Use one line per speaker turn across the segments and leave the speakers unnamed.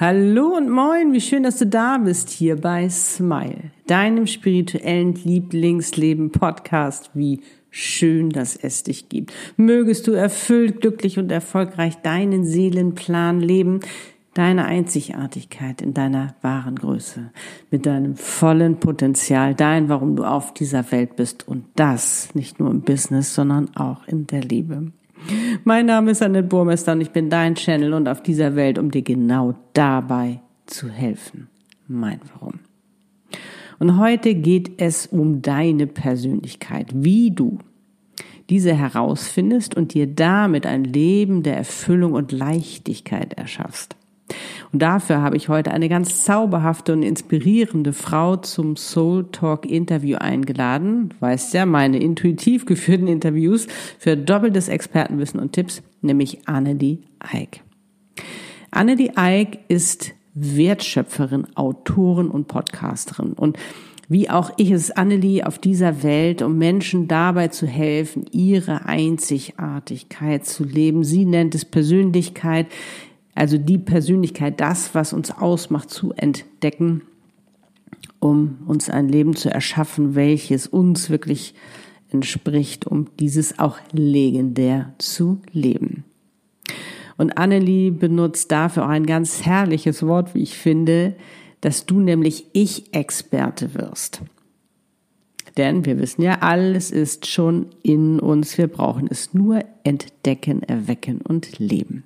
Hallo und moin, wie schön, dass du da bist hier bei Smile, deinem spirituellen Lieblingsleben Podcast. Wie schön, dass es dich gibt. Mögest du erfüllt, glücklich und erfolgreich deinen Seelenplan leben, deine Einzigartigkeit in deiner wahren Größe, mit deinem vollen Potenzial, dein, warum du auf dieser Welt bist und das nicht nur im Business, sondern auch in der Liebe. Mein Name ist Annette Burmester und ich bin dein Channel und auf dieser Welt, um dir genau dabei zu helfen. Mein Warum. Und heute geht es um deine Persönlichkeit, wie du diese herausfindest und dir damit ein Leben der Erfüllung und Leichtigkeit erschaffst. Und dafür habe ich heute eine ganz zauberhafte und inspirierende Frau zum Soul Talk Interview eingeladen. Weißt ja, meine intuitiv geführten Interviews für doppeltes Expertenwissen und Tipps, nämlich Annelie Eick. Annelie Eick ist Wertschöpferin, Autorin und Podcasterin und wie auch ich es Annelie auf dieser Welt, um Menschen dabei zu helfen, ihre Einzigartigkeit zu leben. Sie nennt es Persönlichkeit, also die Persönlichkeit, das, was uns ausmacht, zu entdecken, um uns ein Leben zu erschaffen, welches uns wirklich entspricht, um dieses auch legendär zu leben. Und Annelie benutzt dafür auch ein ganz herrliches Wort, wie ich finde, dass du nämlich Ich-Experte wirst. Denn wir wissen ja, alles ist schon in uns. Wir brauchen es nur entdecken, erwecken und leben.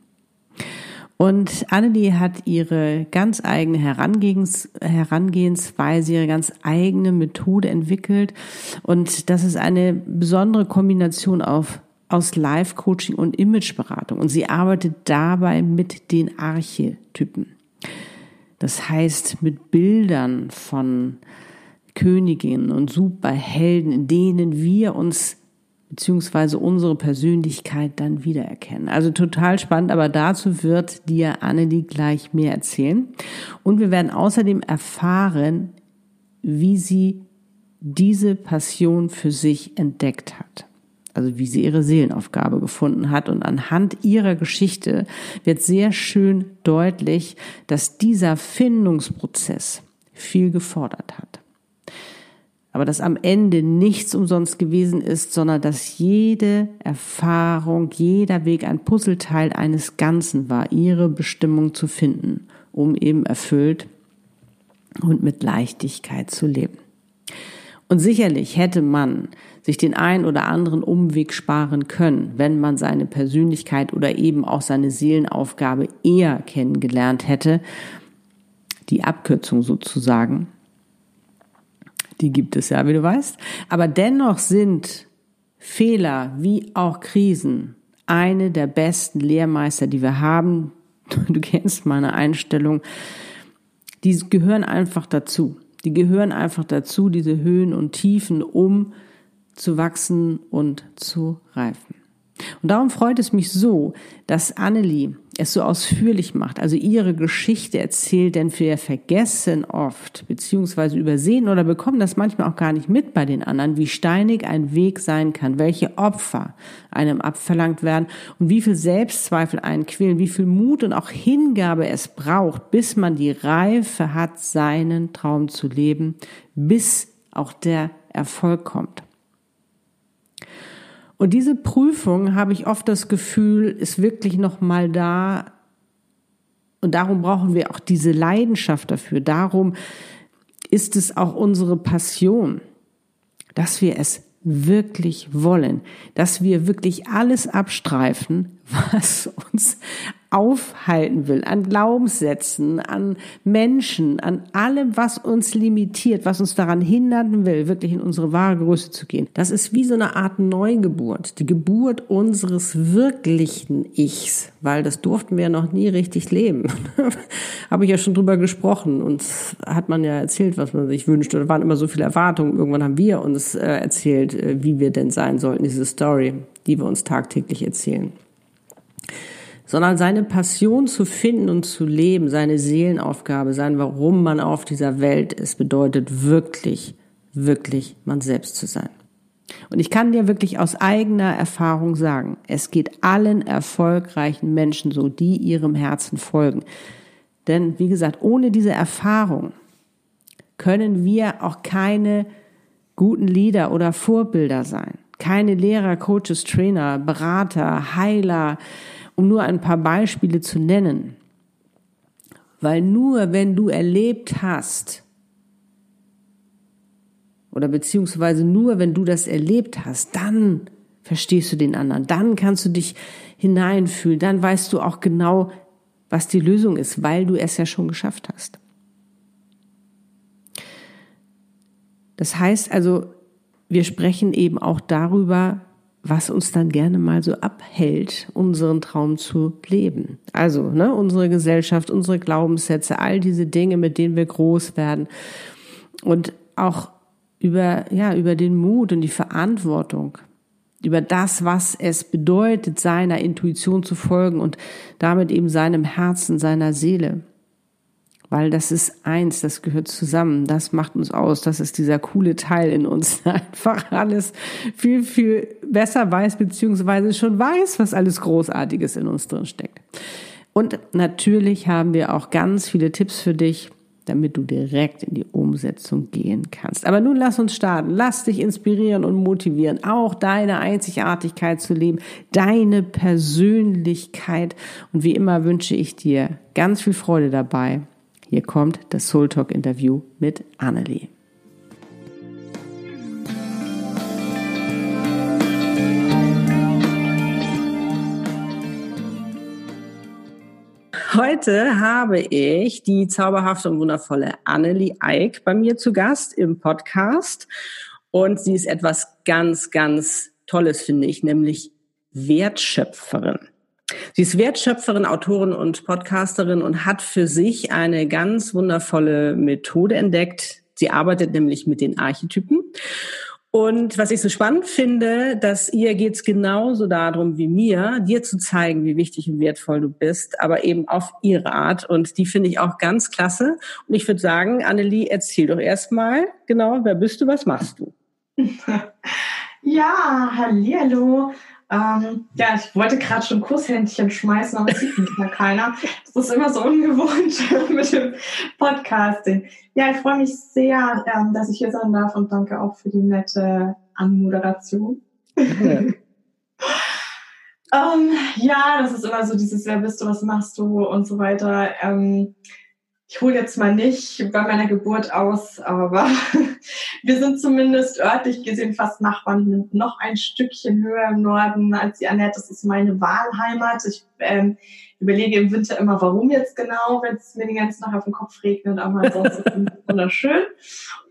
Und Annelie hat ihre ganz eigene Herangehens, Herangehensweise, ihre ganz eigene Methode entwickelt. Und das ist eine besondere Kombination auf, aus Live-Coaching und Imageberatung. Und sie arbeitet dabei mit den Archetypen. Das heißt, mit Bildern von Königinnen und Superhelden, in denen wir uns beziehungsweise unsere Persönlichkeit dann wiedererkennen. Also total spannend, aber dazu wird dir Annelie gleich mehr erzählen. Und wir werden außerdem erfahren, wie sie diese Passion für sich entdeckt hat. Also wie sie ihre Seelenaufgabe gefunden hat. Und anhand ihrer Geschichte wird sehr schön deutlich, dass dieser Findungsprozess viel gefordert hat aber dass am Ende nichts umsonst gewesen ist, sondern dass jede Erfahrung, jeder Weg ein Puzzleteil eines Ganzen war, ihre Bestimmung zu finden, um eben erfüllt und mit Leichtigkeit zu leben. Und sicherlich hätte man sich den ein oder anderen Umweg sparen können, wenn man seine Persönlichkeit oder eben auch seine Seelenaufgabe eher kennengelernt hätte, die Abkürzung sozusagen, die gibt es ja, wie du weißt. Aber dennoch sind Fehler wie auch Krisen eine der besten Lehrmeister, die wir haben. Du kennst meine Einstellung. Die gehören einfach dazu. Die gehören einfach dazu, diese Höhen und Tiefen, um zu wachsen und zu reifen. Und darum freut es mich so, dass Annelie es so ausführlich macht, also ihre Geschichte erzählt, denn wir vergessen oft, beziehungsweise übersehen oder bekommen das manchmal auch gar nicht mit bei den anderen, wie steinig ein Weg sein kann, welche Opfer einem abverlangt werden und wie viel Selbstzweifel einen quälen, wie viel Mut und auch Hingabe es braucht, bis man die Reife hat, seinen Traum zu leben, bis auch der Erfolg kommt. Und diese Prüfung habe ich oft das Gefühl, ist wirklich noch mal da. Und darum brauchen wir auch diese Leidenschaft dafür. Darum ist es auch unsere Passion, dass wir es wirklich wollen, dass wir wirklich alles abstreifen, was uns aufhalten will, an Glaubenssätzen, an Menschen, an allem, was uns limitiert, was uns daran hindern will, wirklich in unsere wahre Größe zu gehen. Das ist wie so eine Art Neugeburt, die Geburt unseres wirklichen Ichs, weil das durften wir ja noch nie richtig leben. Habe ich ja schon drüber gesprochen und hat man ja erzählt, was man sich wünscht. Da waren immer so viele Erwartungen. Irgendwann haben wir uns äh, erzählt, äh, wie wir denn sein sollten, diese Story, die wir uns tagtäglich erzählen sondern seine Passion zu finden und zu leben, seine Seelenaufgabe, sein Warum man auf dieser Welt ist, bedeutet wirklich, wirklich man selbst zu sein. Und ich kann dir wirklich aus eigener Erfahrung sagen, es geht allen erfolgreichen Menschen so, die ihrem Herzen folgen. Denn wie gesagt, ohne diese Erfahrung können wir auch keine guten Leader oder Vorbilder sein. Keine Lehrer, Coaches, Trainer, Berater, Heiler, um nur ein paar Beispiele zu nennen. Weil nur wenn du erlebt hast, oder beziehungsweise nur wenn du das erlebt hast, dann verstehst du den anderen, dann kannst du dich hineinfühlen, dann weißt du auch genau, was die Lösung ist, weil du es ja schon geschafft hast. Das heißt also, wir sprechen eben auch darüber, was uns dann gerne mal so abhält, unseren Traum zu leben. Also ne, unsere Gesellschaft, unsere Glaubenssätze, all diese Dinge, mit denen wir groß werden und auch über ja über den Mut und die Verantwortung, über das, was es bedeutet, seiner Intuition zu folgen und damit eben seinem Herzen, seiner Seele. Weil das ist eins, das gehört zusammen, das macht uns aus, das ist dieser coole Teil in uns, der einfach alles viel, viel besser weiß, beziehungsweise schon weiß, was alles Großartiges in uns drin steckt. Und natürlich haben wir auch ganz viele Tipps für dich, damit du direkt in die Umsetzung gehen kannst. Aber nun lass uns starten. Lass dich inspirieren und motivieren, auch deine Einzigartigkeit zu leben, deine Persönlichkeit. Und wie immer wünsche ich dir ganz viel Freude dabei. Hier kommt das Soul Talk Interview mit Annelie. Heute habe ich die zauberhafte und wundervolle Annelie Eick bei mir zu Gast im Podcast. Und sie ist etwas ganz, ganz Tolles, finde ich, nämlich Wertschöpferin. Sie ist Wertschöpferin, Autorin und Podcasterin und hat für sich eine ganz wundervolle Methode entdeckt. Sie arbeitet nämlich mit den Archetypen. Und was ich so spannend finde, dass ihr geht's genauso darum wie mir, dir zu zeigen, wie wichtig und wertvoll du bist, aber eben auf ihre Art. Und die finde ich auch ganz klasse. Und ich würde sagen, Annelie, erzähl doch erstmal genau, wer bist du, was machst du?
Ja, hallo. Ähm, ja, ich wollte gerade schon Kusshändchen schmeißen, aber es sieht mich ja keiner. Das ist immer so ungewohnt mit dem Podcasting. Ja, ich freue mich sehr, ähm, dass ich hier sein darf und danke auch für die nette Anmoderation. Ja. ähm, ja, das ist immer so dieses, wer bist du, was machst du und so weiter. Ähm, ich hole jetzt mal nicht bei meiner Geburt aus, aber wir sind zumindest örtlich gesehen fast Nachbarn, noch ein Stückchen höher im Norden als die Annette. Das ist meine Wahlheimat. Ich ähm, überlege im Winter immer, warum jetzt genau, wenn es mir den ganzen Tag auf den Kopf regnet, aber ansonsten ist es wunderschön.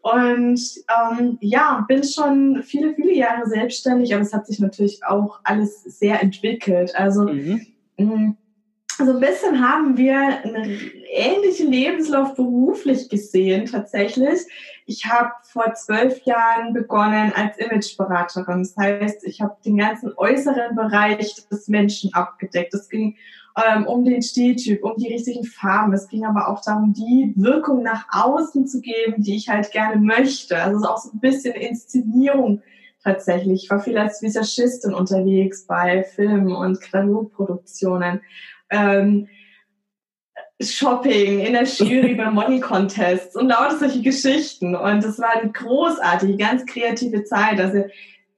Und ähm, ja, bin schon viele, viele Jahre selbstständig, aber es hat sich natürlich auch alles sehr entwickelt. Also mhm. Mm, so ein bisschen haben wir einen ähnlichen Lebenslauf beruflich gesehen tatsächlich. Ich habe vor zwölf Jahren begonnen als Imageberaterin. Das heißt, ich habe den ganzen äußeren Bereich des Menschen abgedeckt. Es ging ähm, um den Stiltyp, um die richtigen Farben. Es ging aber auch darum, die Wirkung nach außen zu geben, die ich halt gerne möchte. Also es ist auch so ein bisschen Inszenierung tatsächlich. Ich war viel als Visagistin unterwegs bei Filmen und Katalogproduktionen ähm, Shopping, in der Jury bei Model Contests und lauter solche Geschichten. Und es war eine großartige, ganz kreative Zeit. Also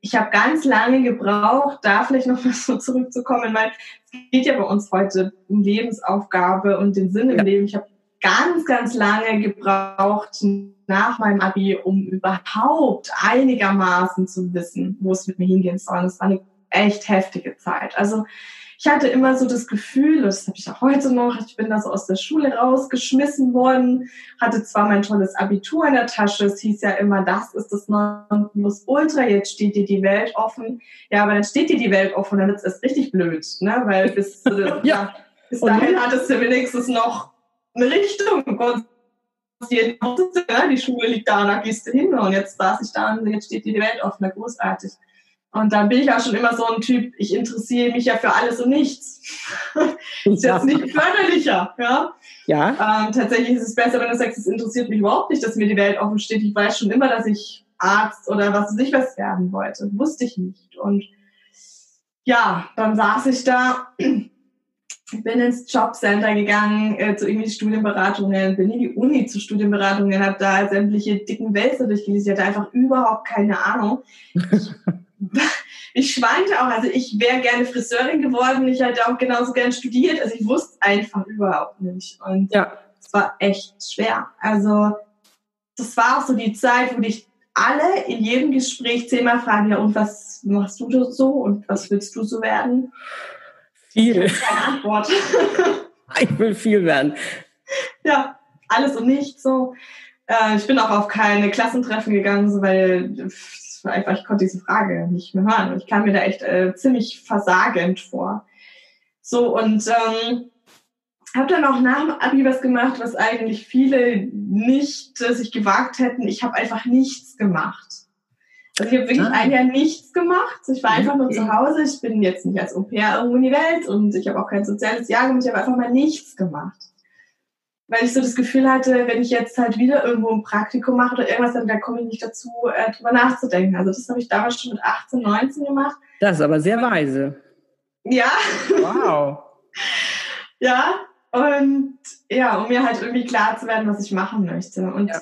ich habe ganz lange gebraucht, da vielleicht noch mal so zurückzukommen, weil es geht ja bei uns heute um Lebensaufgabe und den Sinn im ja. Leben. Ich habe ganz, ganz lange gebraucht nach meinem Abi, um überhaupt einigermaßen zu wissen, wo es mit mir hingehen soll. Und es war eine echt heftige Zeit. Also ich hatte immer so das Gefühl, das habe ich auch heute noch, ich bin da so aus der Schule rausgeschmissen worden, hatte zwar mein tolles Abitur in der Tasche, es hieß ja immer, das ist das Ultra, jetzt steht dir die Welt offen. Ja, aber dann steht dir die Welt offen, dann wird es richtig blöd, ne? weil bis, ja. ja. bis dahin hattest du wenigstens noch eine Richtung. Und die Schule liegt da, da gehst du hin und jetzt saß ich da und jetzt steht dir die Welt offen, großartig. Und dann bin ich auch schon immer so ein Typ, ich interessiere mich ja für alles und nichts. ist ja. jetzt nicht förderlicher, ja. Ja. Ähm, tatsächlich ist es besser, wenn du sagst, es interessiert mich überhaupt nicht, dass mir die Welt offen steht. Ich weiß schon immer, dass ich Arzt oder was weiß ich was werden wollte. Wusste ich nicht. Und ja, dann saß ich da bin ins Jobcenter gegangen äh, zu irgendwie Studienberatungen, bin in die Uni zu Studienberatungen, habe da sämtliche dicken Wälzer durchgelesen. Ich hatte einfach überhaupt keine Ahnung. ich schwankte auch, also ich wäre gerne Friseurin geworden, ich hätte auch genauso gern studiert, also ich wusste einfach überhaupt nicht. Und ja. es war echt schwer. Also das war auch so die Zeit, wo dich alle in jedem Gespräch zehnmal fragen, ja, und was machst du so und was willst du so werden?
Viel. Keine Antwort. ich will viel werden.
Ja, alles und nichts so. Äh, ich bin auch auf keine Klassentreffen gegangen, so, weil einfach, ich konnte diese Frage nicht mehr hören. Ich kam mir da echt äh, ziemlich versagend vor. So, und ähm, habe dann auch nach dem Abi was gemacht, was eigentlich viele nicht äh, sich gewagt hätten. Ich habe einfach nichts gemacht. Also ich habe wirklich ah. ein Jahr nichts gemacht. Ich war einfach nur zu Hause. Ich bin jetzt nicht als Au-pair irgendwo in die Welt und ich habe auch kein soziales Jahr gemacht. Ich habe einfach mal nichts gemacht. Weil ich so das Gefühl hatte, wenn ich jetzt halt wieder irgendwo ein Praktikum mache oder irgendwas, dann da komme ich nicht dazu, äh, drüber nachzudenken. Also das habe ich damals schon mit 18, 19 gemacht.
Das ist aber sehr weise.
Ja.
Wow.
ja, und ja, um mir halt irgendwie klar zu werden, was ich machen möchte. Und ja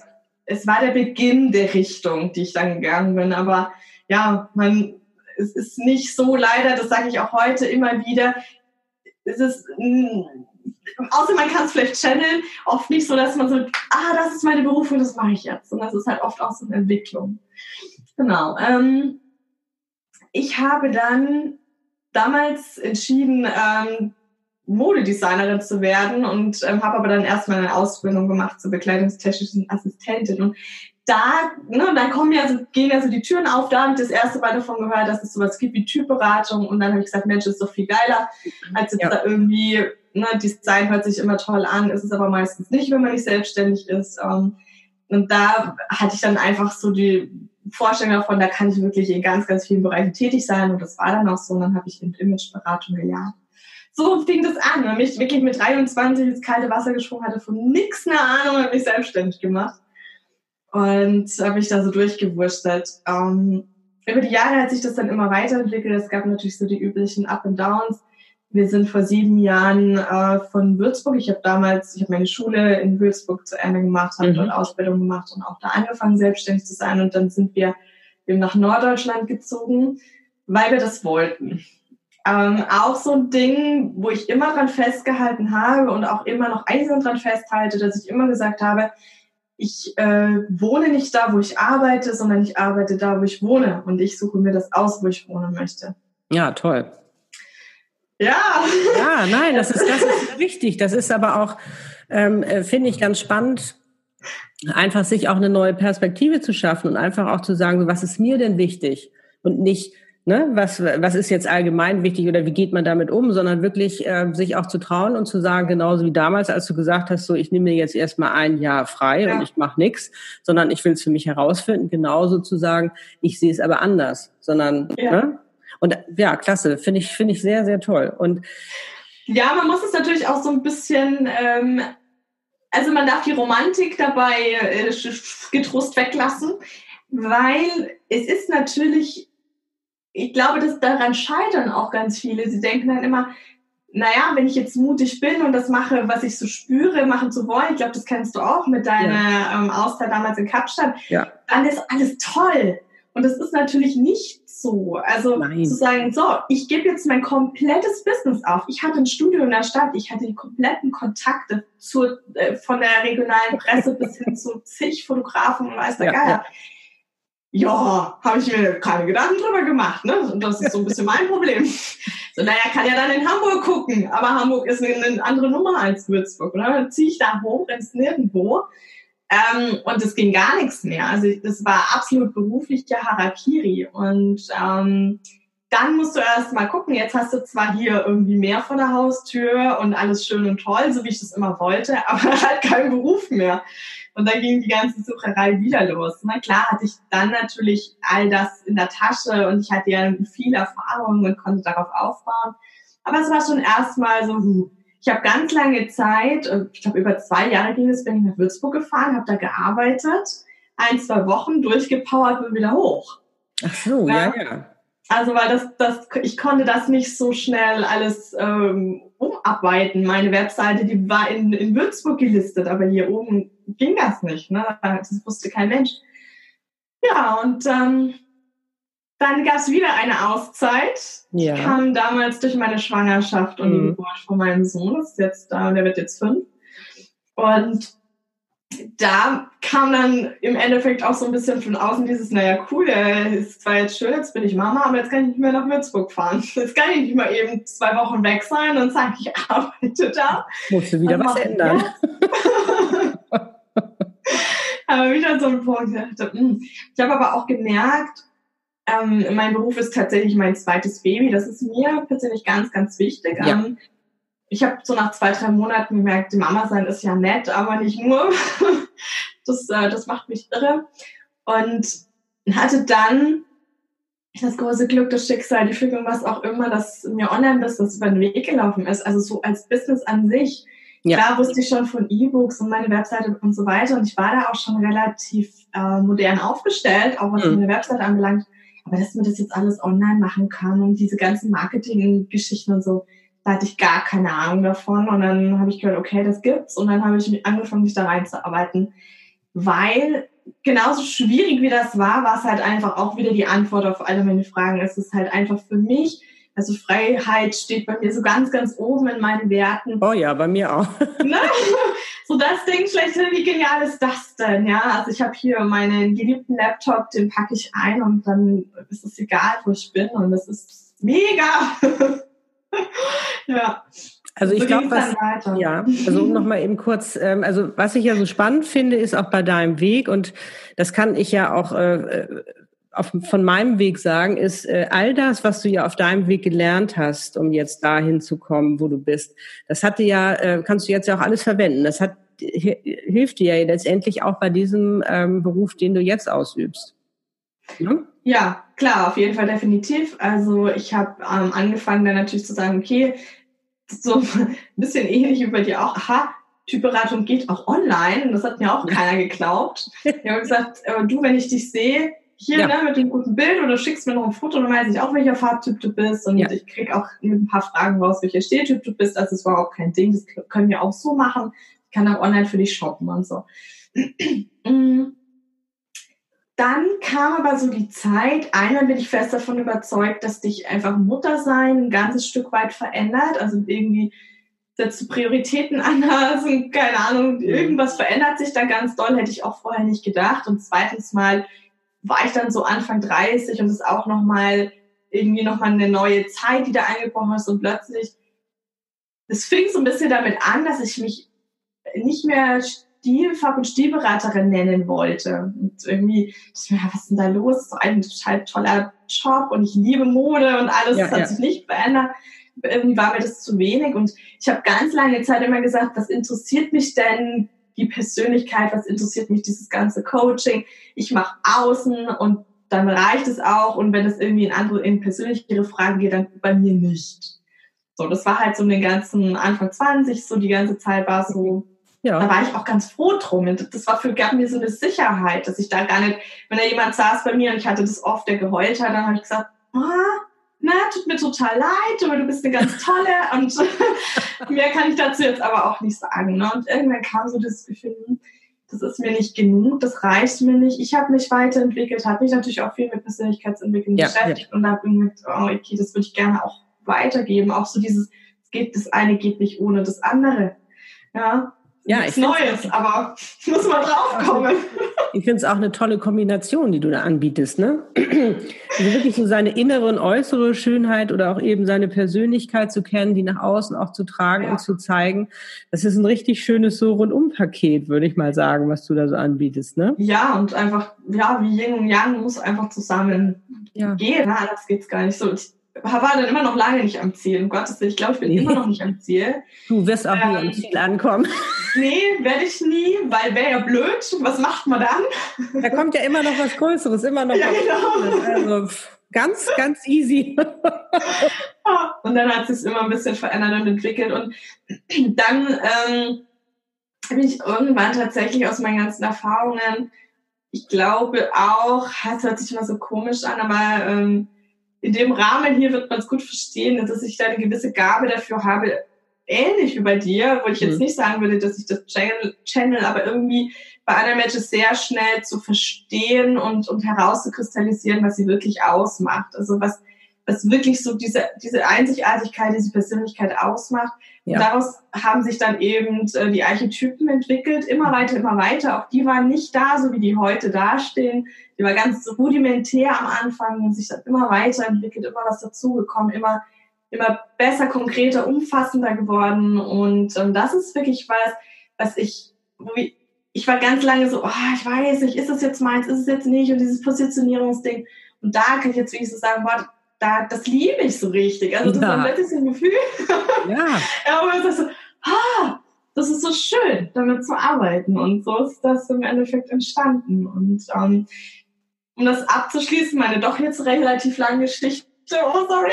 es war der Beginn der Richtung, die ich dann gegangen bin. Aber ja, man, es ist nicht so leider, das sage ich auch heute immer wieder. Es ist, außer man kann es vielleicht channeln, oft nicht so, dass man so, ah, das ist meine Berufung, das mache ich jetzt. Und das ist halt oft auch so eine Entwicklung. Genau. Ähm, ich habe dann damals entschieden, ähm, Modedesignerin zu werden und ähm, habe aber dann erstmal eine Ausbildung gemacht zur bekleidungstechnischen Assistentin. Und da, ne, dann kommen ja so, gehen ja so die Türen auf, da habe ich das erste Mal davon gehört, dass es sowas gibt wie Typberatung und dann habe ich gesagt, Mensch, ist doch viel geiler, als jetzt ja. da irgendwie, ne, Design hört sich immer toll an, ist es aber meistens nicht, wenn man nicht selbstständig ist. Ähm, und da hatte ich dann einfach so die Vorstellung davon, da kann ich wirklich in ganz, ganz vielen Bereichen tätig sein und das war dann auch so und dann habe ich in Imageberatung gelernt so fing das an. Und mich wirklich mit 23 ins kalte Wasser gesprungen, hatte von nix eine Ahnung, habe mich selbstständig gemacht. Und habe mich da so durchgewurschtelt. Ähm, über die Jahre hat sich das dann immer weiterentwickelt. Es gab natürlich so die üblichen Up and Downs. Wir sind vor sieben Jahren äh, von Würzburg. Ich habe damals, ich habe meine Schule in Würzburg zu Ende gemacht, habe mhm. dort Ausbildung gemacht und auch da angefangen, selbstständig zu sein. Und dann sind wir eben nach Norddeutschland gezogen, weil wir das wollten. Ähm, auch so ein Ding, wo ich immer dran festgehalten habe und auch immer noch eisern dran festhalte, dass ich immer gesagt habe, ich äh, wohne nicht da, wo ich arbeite, sondern ich arbeite da, wo ich wohne. Und ich suche mir das aus, wo ich wohnen möchte.
Ja, toll.
Ja.
Ja, nein, das ist, das ist wichtig. Das ist aber auch, ähm, äh, finde ich, ganz spannend, einfach sich auch eine neue Perspektive zu schaffen und einfach auch zu sagen, was ist mir denn wichtig? Und nicht, ne, was, was ist jetzt allgemein wichtig oder wie geht man damit um, sondern wirklich äh, sich auch zu trauen und zu sagen, genauso wie damals, als du gesagt hast, so ich nehme mir jetzt erstmal ein Jahr frei ja. und ich mache nichts, sondern ich will es für mich herausfinden, genauso zu sagen, ich sehe es aber anders, sondern ja. ne? Und ja, klasse, finde ich finde ich sehr sehr toll und
ja, man muss es natürlich auch so ein bisschen ähm, also man darf die Romantik dabei äh, getrost weglassen, weil es ist natürlich ich glaube, dass daran scheitern auch ganz viele. Sie denken dann immer, naja, wenn ich jetzt mutig bin und das mache, was ich so spüre, machen zu wollen, ich glaube, das kennst du auch mit deiner ja. ähm, Auszeit damals in Kapstadt, ja. dann ist alles toll. Und das ist natürlich nicht so. Also Nein. zu sagen, so, ich gebe jetzt mein komplettes Business auf. Ich hatte ein Studio in der Stadt, ich hatte die kompletten Kontakte zur, äh, von der regionalen Presse bis hin zu zig Fotografen und weiß der ja, Geier. Ja ja, habe ich mir keine Gedanken drüber gemacht. Ne? Und das ist so ein bisschen mein Problem. So, naja, kann ja dann in Hamburg gucken, aber Hamburg ist eine, eine andere Nummer als Würzburg. Und dann ziehe ich da hoch ins Nirgendwo. Ähm, und es ging gar nichts mehr. Also das war absolut beruflicher Harakiri. Und ähm, dann musst du erst mal gucken, jetzt hast du zwar hier irgendwie mehr vor der Haustür und alles schön und toll, so wie ich das immer wollte, aber halt keinen Beruf mehr. Und dann ging die ganze Sucherei wieder los. Na klar hatte ich dann natürlich all das in der Tasche und ich hatte ja viel Erfahrung und konnte darauf aufbauen. Aber es war schon erstmal so, ich habe ganz lange Zeit, ich glaube über zwei Jahre ging es, bin ich nach Würzburg gefahren, habe da gearbeitet, ein, zwei Wochen durchgepowert und wieder hoch.
Ach so, ja, ja.
Also weil das, das, ich konnte das nicht so schnell alles ähm, umarbeiten. Meine Webseite, die war in, in Würzburg gelistet, aber hier oben ging das nicht. Ne? Das wusste kein Mensch. Ja, und ähm, dann gab es wieder eine Auszeit. Ja. Ich kam damals durch meine Schwangerschaft und mhm. die Geburt von meinem Sohn. Das ist jetzt da, der wird jetzt fünf. Und da kam dann im Endeffekt auch so ein bisschen von außen dieses, naja, cool, ist zwar jetzt schön, jetzt bin ich Mama, aber jetzt kann ich nicht mehr nach Würzburg fahren. Jetzt kann ich nicht mal eben zwei Wochen weg sein und sagen, ich arbeite da.
Musst du wieder was ändern.
Aber wieder so ein Punkt. Hm. Ich habe aber auch gemerkt, ähm, mein Beruf ist tatsächlich mein zweites Baby. Das ist mir persönlich ganz, ganz wichtig. Ja. Ähm, ich habe so nach zwei, drei Monaten gemerkt, die Mama sein ist ja nett, aber nicht nur. das, äh, das macht mich irre. Und hatte dann das große Glück, das Schicksal, die Fügung, was auch immer, dass mir Online-Business über den Weg gelaufen ist. Also so als Business an sich. Ja. Klar wusste ich schon von E-Books und meine Webseite und so weiter. Und ich war da auch schon relativ äh, modern aufgestellt, auch was mhm. meine Webseite anbelangt. Aber dass man das jetzt alles online machen kann und diese ganzen Marketing-Geschichten und so, da hatte ich gar keine Ahnung davon. Und dann habe ich gehört, okay, das gibt's. Und dann habe ich angefangen, mich da reinzuarbeiten. Weil genauso schwierig wie das war, war es halt einfach auch wieder die Antwort auf alle meine Fragen. Es ist halt einfach für mich, also Freiheit steht bei mir so ganz, ganz oben in meinen Werten.
Oh ja, bei mir auch.
Ne? So das Ding schlechthin, wie genial ist das denn? Ja, also ich habe hier meinen geliebten Laptop, den packe ich ein und dann ist es egal, wo ich bin und das ist mega.
ja. Also ich so glaube, was ja, also um nochmal eben kurz, ähm, also was ich ja so spannend finde, ist auch bei deinem Weg und das kann ich ja auch äh, äh, auf, von meinem Weg sagen, ist äh, all das, was du ja auf deinem Weg gelernt hast, um jetzt dahin zu kommen, wo du bist. Das hatte ja, äh, kannst du jetzt ja auch alles verwenden. Das hat hilft dir ja letztendlich auch bei diesem ähm, Beruf, den du jetzt ausübst.
Ja? ja, klar, auf jeden Fall definitiv. Also ich habe ähm, angefangen dann natürlich zu sagen, okay, so ein bisschen ähnlich bei dir auch, aha, Typberatung geht auch online. Das hat mir auch keiner geglaubt. Ich habe gesagt, äh, du, wenn ich dich sehe, hier ja. ne, mit dem guten Bild oder schickst mir noch ein Foto, dann weiß ich auch, welcher Farbtyp du bist. Und ja. ich krieg auch mit ein paar Fragen raus, welcher Stehtyp du bist. Also es war auch kein Ding. Das können wir auch so machen. Ich kann auch online für dich shoppen und so. Mm. Dann kam aber so die Zeit, einmal bin ich fest davon überzeugt, dass dich einfach Muttersein ein ganzes Stück weit verändert. Also irgendwie setzt du Prioritäten anders und keine Ahnung, mhm. irgendwas verändert sich da ganz doll, hätte ich auch vorher nicht gedacht. Und zweitens mal war ich dann so Anfang 30 und es ist auch nochmal irgendwie nochmal eine neue Zeit, die da eingebrochen ist und plötzlich, es fing so ein bisschen damit an, dass ich mich nicht mehr Stilfach- und Stilberaterin nennen wollte. Und irgendwie, ich mir, was ist denn da los? Das ist doch ein total toller Job und ich liebe Mode und alles, ja, das hat ja. sich nicht verändert. Irgendwie war mir das zu wenig und ich habe ganz lange Zeit immer gesagt, was interessiert mich denn die Persönlichkeit, was interessiert mich dieses ganze Coaching? Ich mache außen und dann reicht es auch und wenn es irgendwie in andere, in persönlichere Fragen geht, dann bei mir nicht. So, das war halt so den ganzen Anfang 20, so die ganze Zeit war so, ja. Da war ich auch ganz froh drum. Und das war für, gab mir so eine Sicherheit, dass ich da gar nicht, wenn da jemand saß bei mir und ich hatte das oft, der geheult hat, dann habe ich gesagt, ah, na, tut mir total leid, aber du bist eine ganz tolle und mehr kann ich dazu jetzt aber auch nicht sagen. Ne? Und irgendwann kam so das Gefühl, das ist mir nicht genug, das reicht mir nicht. Ich habe mich weiterentwickelt, habe mich natürlich auch viel mit Persönlichkeitsentwicklung ja, beschäftigt ja. und habe gemerkt, oh, okay, das würde ich gerne auch weitergeben. Auch so dieses, es geht, das eine geht nicht ohne das andere. Ja, ja, nichts Neues, aber muss man draufkommen.
Ich finde es auch eine tolle Kombination, die du da anbietest. Ne? Also wirklich so seine innere und äußere Schönheit oder auch eben seine Persönlichkeit zu kennen, die nach außen auch zu tragen ja. und zu zeigen. Das ist ein richtig schönes so Rundum-Paket, würde ich mal sagen, was du da so anbietest. Ne?
Ja, und einfach, ja, wie Yin und Yang muss einfach zusammen ja. gehen. Ne? Anders geht's gar nicht so. Ich war dann immer noch lange nicht am Ziel. Um Gottes Willen, ich glaube, ich bin nee. immer noch nicht am Ziel.
Du wirst auch ähm, nie am ähm, Ziel ankommen.
Nee, werde ich nie, weil wäre ja blöd. Was macht man dann?
Da kommt ja immer noch was Größeres, immer noch ja, was genau. Also ganz, ganz easy.
und dann hat es sich immer ein bisschen verändert und entwickelt. Und dann ähm, bin ich irgendwann tatsächlich aus meinen ganzen Erfahrungen, ich glaube auch, es hört sich immer so komisch an, aber ähm, in dem Rahmen hier wird man es gut verstehen, dass ich da eine gewisse Gabe dafür habe, ähnlich wie bei dir, wo ich jetzt mhm. nicht sagen würde, dass ich das channel, channel aber irgendwie bei einer Matches sehr schnell zu verstehen und, und herauszukristallisieren, was sie wirklich ausmacht. Also was, was wirklich so diese, diese Einzigartigkeit, diese Persönlichkeit ausmacht. Ja. Und daraus haben sich dann eben äh, die Archetypen entwickelt, immer weiter, immer weiter. Auch die waren nicht da, so wie die heute dastehen. Die war ganz rudimentär am Anfang und sich dann immer weiter entwickelt, immer was dazugekommen, immer, immer besser, konkreter, umfassender geworden. Und ähm, das ist wirklich was, was ich, ich, ich war ganz lange so, oh, ich weiß nicht, ist es jetzt meins, ist es jetzt nicht und dieses Positionierungsding. Und da kann ich jetzt wirklich so sagen, boah, da, das liebe ich so richtig. Also das ja. ist ein nettes Gefühl. Ja. Aber das ist so, ah, das ist so schön, damit zu arbeiten. Und so ist das im Endeffekt entstanden. Und ähm, um das abzuschließen, meine doch jetzt relativ lange Geschichte, Oh, sorry.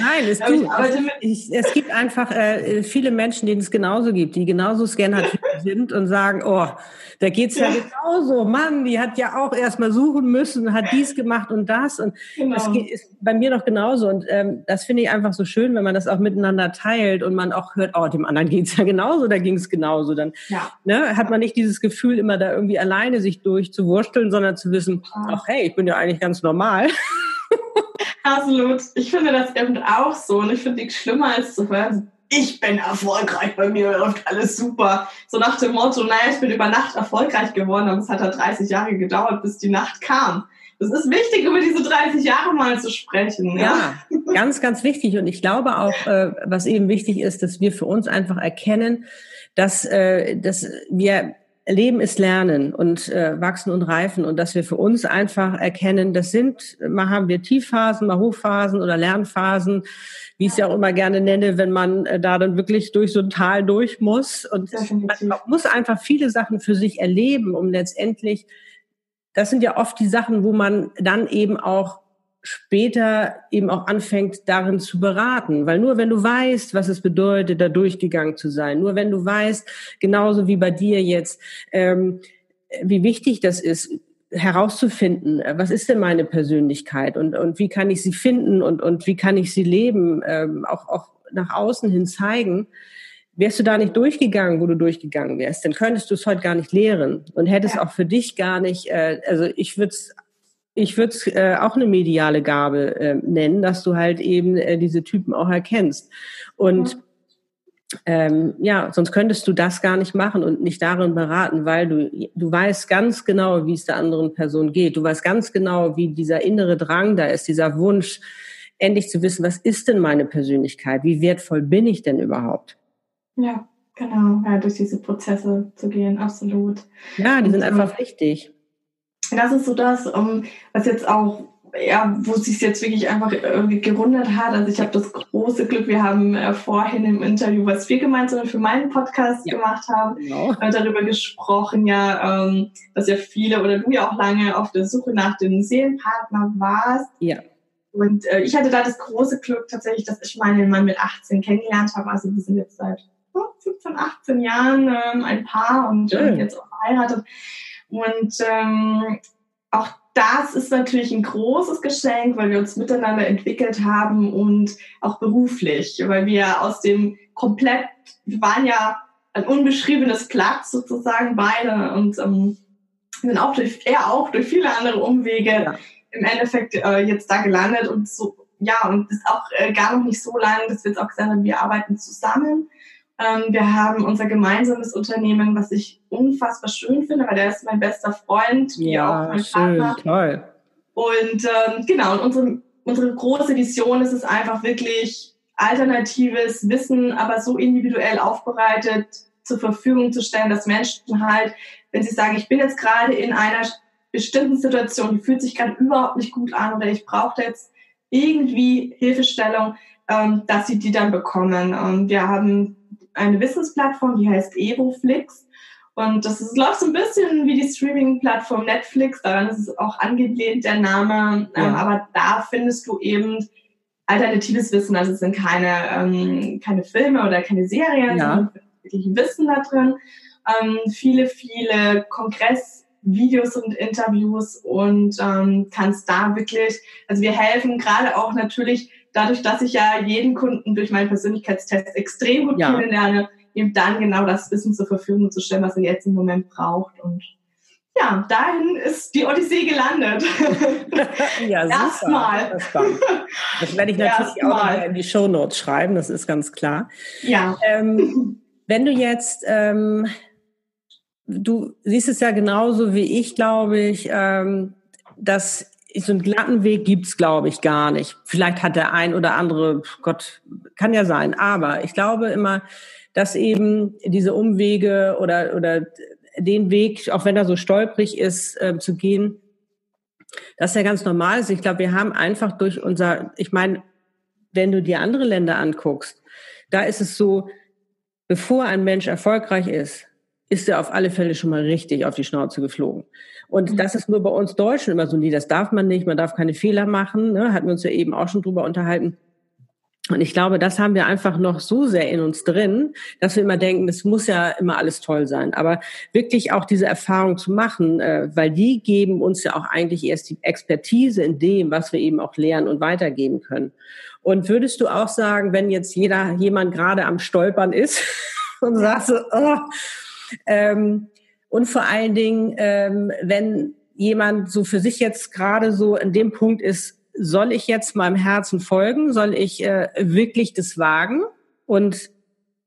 Nein, es, gibt, ich, es gibt einfach äh, viele Menschen, denen es genauso gibt, die genauso Scanner sind und sagen, oh, da geht's ja, ja genauso. Mann, die hat ja auch erstmal suchen müssen, hat dies gemacht und das. Und genau. das ist bei mir noch genauso. Und ähm, das finde ich einfach so schön, wenn man das auch miteinander teilt und man auch hört, oh, dem anderen geht's ja genauso, da ging's genauso. Dann ja. ne, hat man nicht dieses Gefühl, immer da irgendwie alleine sich durchzuwursteln, sondern zu wissen, ach hey, ich bin ja eigentlich ganz normal.
Absolut. Ich finde das eben auch so. Und ich finde nichts schlimmer als zu hören, ich bin erfolgreich, bei mir läuft alles super. So nach dem Motto, naja, ich bin über Nacht erfolgreich geworden, aber es hat halt 30 Jahre gedauert, bis die Nacht kam. Es ist wichtig, über diese 30 Jahre mal zu sprechen.
Ja, ja ganz, ganz wichtig. Und ich glaube auch, äh, was eben wichtig ist, dass wir für uns einfach erkennen, dass, äh, dass wir Leben ist Lernen und äh, Wachsen und Reifen und dass wir für uns einfach erkennen, das sind, mal haben wir Tiefphasen, mal Hochphasen oder Lernphasen, wie ich es ja auch immer gerne nenne, wenn man äh, da dann wirklich durch so ein Tal durch muss. Und man muss einfach viele Sachen für sich erleben, um letztendlich, das sind ja oft die Sachen, wo man dann eben auch später eben auch anfängt, darin zu beraten. Weil nur wenn du weißt, was es bedeutet, da durchgegangen zu sein, nur wenn du weißt, genauso wie bei dir jetzt, ähm, wie wichtig das ist, herauszufinden, was ist denn meine Persönlichkeit und, und wie kann ich sie finden und, und wie kann ich sie leben, ähm, auch, auch nach außen hin zeigen, wärst du da nicht durchgegangen, wo du durchgegangen wärst, dann könntest du es heute gar nicht lehren und hättest ja. auch für dich gar nicht, äh, also ich würde es ich würde es äh, auch eine mediale Gabe äh, nennen, dass du halt eben äh, diese Typen auch erkennst. Und ähm, ja, sonst könntest du das gar nicht machen und nicht darin beraten, weil du, du weißt ganz genau, wie es der anderen Person geht. Du weißt ganz genau, wie dieser innere Drang da ist, dieser Wunsch, endlich zu wissen, was ist denn meine Persönlichkeit? Wie wertvoll bin ich denn überhaupt?
Ja, genau. Ja, durch diese Prozesse zu gehen, absolut.
Ja, die und, sind einfach ähm, wichtig
das ist so das, um, was jetzt auch ja, wo es sich jetzt wirklich einfach irgendwie gerundet hat. Also ich habe das große Glück, wir haben äh, vorhin im Interview, was wir gemeinsam für meinen Podcast ja. gemacht haben, genau. äh, darüber gesprochen, ja, ähm, dass ja viele oder du ja auch lange auf der Suche nach dem Seelenpartner warst.
Ja.
Und äh, ich hatte da das große Glück tatsächlich, dass ich meinen Mann mit 18 kennengelernt habe. Also wir sind jetzt seit oh, 17, 18 Jahren ähm, ein Paar und äh, jetzt auch verheiratet. Und ähm, auch das ist natürlich ein großes Geschenk, weil wir uns miteinander entwickelt haben und auch beruflich, weil wir aus dem komplett, wir waren ja ein unbeschriebenes Platz sozusagen beide und ähm, sind auch durch, er auch durch viele andere Umwege ja. im Endeffekt äh, jetzt da gelandet und so, ja, und ist auch äh, gar noch nicht so lange, dass wir jetzt auch gesagt haben, wir arbeiten zusammen wir haben unser gemeinsames Unternehmen, was ich unfassbar schön finde, weil der ist mein bester Freund,
ja, auch mein schön, Partner. Toll.
Und ähm, genau, und unsere, unsere große Vision ist es einfach wirklich alternatives Wissen, aber so individuell aufbereitet zur Verfügung zu stellen, dass Menschen halt, wenn sie sagen, ich bin jetzt gerade in einer bestimmten Situation, die fühlt sich gerade überhaupt nicht gut an oder ich brauche jetzt irgendwie Hilfestellung, ähm, dass sie die dann bekommen. Und wir haben eine Wissensplattform, die heißt EvoFlix. Und das ist, läuft so ein bisschen wie die Streaming-Plattform Netflix, daran ist es auch angelehnt, der Name. Ja. Ähm, aber da findest du eben alternatives Wissen. Also es sind keine, ähm, keine Filme oder keine Serien, ja. sondern wirklich Wissen da drin. Ähm, viele, viele Kongress- Videos und Interviews und ähm, kannst da wirklich, also wir helfen gerade auch natürlich dadurch, dass ich ja jeden Kunden durch meinen Persönlichkeitstest extrem gut ja. kennenlerne, ihm dann genau das Wissen zur Verfügung zu stellen, was er jetzt im Moment braucht und ja, dahin ist die Odyssee gelandet.
ja, Erstmal. Das, das werde ich natürlich Erstmal. auch in die Show Notes schreiben, das ist ganz klar.
Ja.
Ähm, wenn du jetzt, ähm, du siehst es ja genauso wie ich, glaube ich, ähm, dass so einen glatten Weg gibt's, glaube ich, gar nicht. Vielleicht hat der ein oder andere, Gott, kann ja sein. Aber ich glaube immer, dass eben diese Umwege oder, oder den Weg, auch wenn er so stolprig ist, äh, zu gehen, das ist ganz normal ist. Ich glaube, wir haben einfach durch unser, ich meine, wenn du dir andere Länder anguckst, da ist es so, bevor ein Mensch erfolgreich ist, ist er auf alle Fälle schon mal richtig auf die Schnauze geflogen. Und mhm. das ist nur bei uns Deutschen immer so, nee, das darf man nicht, man darf keine Fehler machen, ne? hatten wir uns ja eben auch schon drüber unterhalten. Und ich glaube, das haben wir einfach noch so sehr in uns drin, dass wir immer denken, das muss ja immer alles toll sein. Aber wirklich auch diese Erfahrung zu machen, äh, weil die geben uns ja auch eigentlich erst die Expertise in dem, was wir eben auch lernen und weitergeben können. Und würdest du auch sagen, wenn jetzt jeder, jemand gerade am Stolpern ist und sagt so, oh, ähm, und vor allen Dingen, ähm, wenn jemand so für sich jetzt gerade so in dem Punkt ist, soll ich jetzt meinem Herzen folgen? Soll ich äh, wirklich das wagen und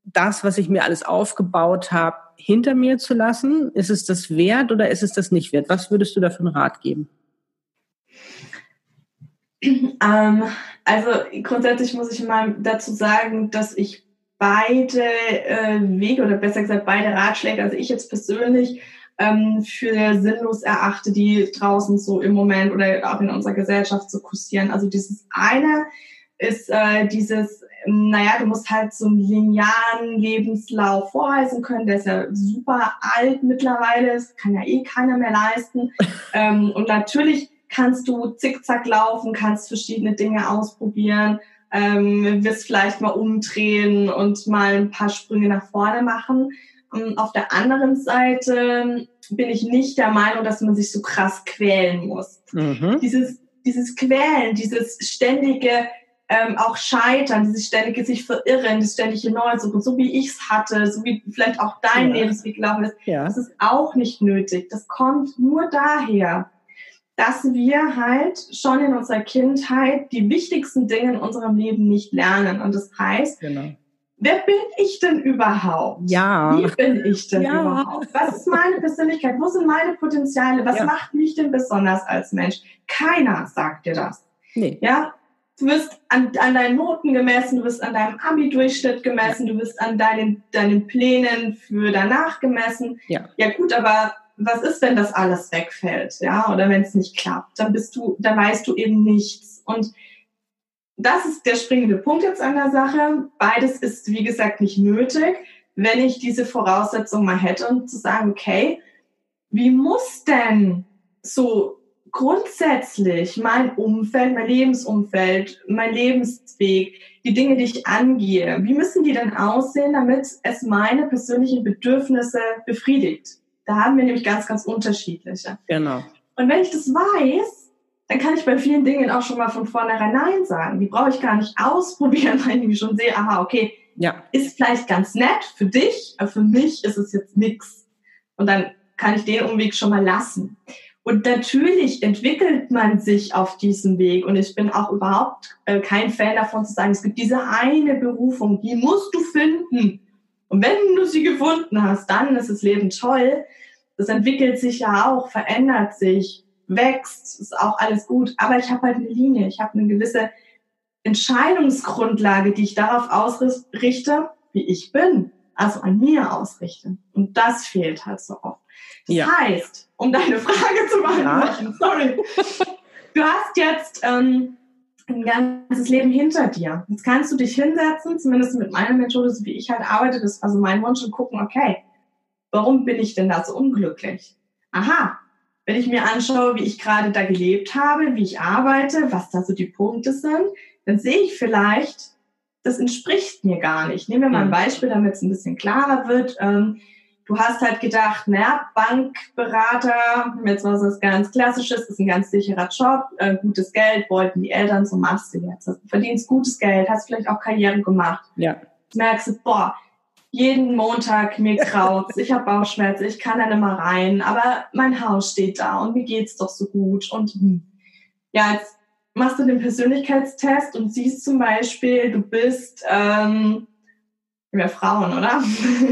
das, was ich mir alles aufgebaut habe, hinter mir zu lassen? Ist es das wert oder ist es das nicht wert? Was würdest du dafür einen Rat geben?
Ähm, also grundsätzlich muss ich mal dazu sagen, dass ich beide äh, Wege oder besser gesagt beide Ratschläge, also ich jetzt persönlich ähm, für sinnlos erachte, die draußen so im Moment oder auch in unserer Gesellschaft so kursieren. Also dieses eine ist äh, dieses, naja, du musst halt so einen linearen Lebenslauf vorweisen können, der ist ja super alt mittlerweile, das kann ja eh keiner mehr leisten. ähm, und natürlich kannst du zickzack laufen, kannst verschiedene Dinge ausprobieren, ähm, wirst vielleicht mal umdrehen und mal ein paar Sprünge nach vorne machen. Und auf der anderen Seite bin ich nicht der Meinung, dass man sich so krass quälen muss. Mhm. Dieses, dieses Quälen, dieses ständige ähm, auch Scheitern, dieses ständige sich verirren, das ständige Neusuchen, so wie ich es hatte, so wie vielleicht auch dein ja. Lebensweg gelaufen ist, ja. das ist auch nicht nötig. Das kommt nur daher, dass wir halt schon in unserer Kindheit die wichtigsten Dinge in unserem Leben nicht lernen. Und das heißt, genau wer bin ich denn überhaupt?
Ja.
Wie bin ich denn ja. überhaupt? Was ist meine Persönlichkeit? Wo sind meine Potenziale? Was ja. macht mich denn besonders als Mensch? Keiner sagt dir das. Nee. Ja? Du wirst an, an deinen Noten gemessen, du wirst an deinem Abi-Durchschnitt gemessen, du wirst an deinen, deinen Plänen für danach gemessen. Ja. Ja gut, aber was ist, wenn das alles wegfällt? Ja, oder wenn es nicht klappt? Dann bist du, dann weißt du eben nichts. Und das ist der springende Punkt jetzt an der Sache. Beides ist, wie gesagt, nicht nötig, wenn ich diese Voraussetzung mal hätte und zu sagen, okay, wie muss denn so grundsätzlich mein Umfeld, mein Lebensumfeld, mein Lebensweg, die Dinge, die ich angehe, wie müssen die denn aussehen, damit es meine persönlichen Bedürfnisse befriedigt? Da haben wir nämlich ganz, ganz unterschiedliche.
Genau.
Und wenn ich das weiß, dann kann ich bei vielen Dingen auch schon mal von vornherein Nein sagen. Die brauche ich gar nicht ausprobieren, weil ich schon sehe, aha, okay, ja. ist vielleicht ganz nett für dich, aber für mich ist es jetzt nichts. Und dann kann ich den Umweg schon mal lassen. Und natürlich entwickelt man sich auf diesem Weg. Und ich bin auch überhaupt äh, kein Fan davon zu sagen, es gibt diese eine Berufung, die musst du finden. Und wenn du sie gefunden hast, dann ist das Leben toll. Das entwickelt sich ja auch, verändert sich wächst, ist auch alles gut. Aber ich habe halt eine Linie, ich habe eine gewisse Entscheidungsgrundlage, die ich darauf ausrichte, wie ich bin, also an mir ausrichte. Und das fehlt halt so oft. Das ja. heißt, um deine Frage zu beantworten, ja. sorry, du hast jetzt ähm, ein ganzes Leben hinter dir. Jetzt kannst du dich hinsetzen, zumindest mit meiner Methode, so wie ich halt arbeite, das war so mein Wunsch, und gucken, okay, warum bin ich denn da so unglücklich? Aha, wenn ich mir anschaue, wie ich gerade da gelebt habe, wie ich arbeite, was da so die Punkte sind, dann sehe ich vielleicht, das entspricht mir gar nicht. Nehmen wir mal ein Beispiel, damit es ein bisschen klarer wird. Ähm, du hast halt gedacht, naja, Bankberater, jetzt was das ganz Klassisches, ist ein ganz sicherer Job, äh, gutes Geld, wollten die Eltern, so machst du jetzt. Du verdienst gutes Geld, hast vielleicht auch Karriere gemacht.
Ja.
merkst du, boah, jeden Montag mir kraut's, ich habe Bauchschmerzen, ich kann da nicht mal rein, aber mein Haus steht da und mir geht's doch so gut und hm. ja, jetzt machst du den Persönlichkeitstest und siehst zum Beispiel, du bist ähm, mehr Frauen, oder?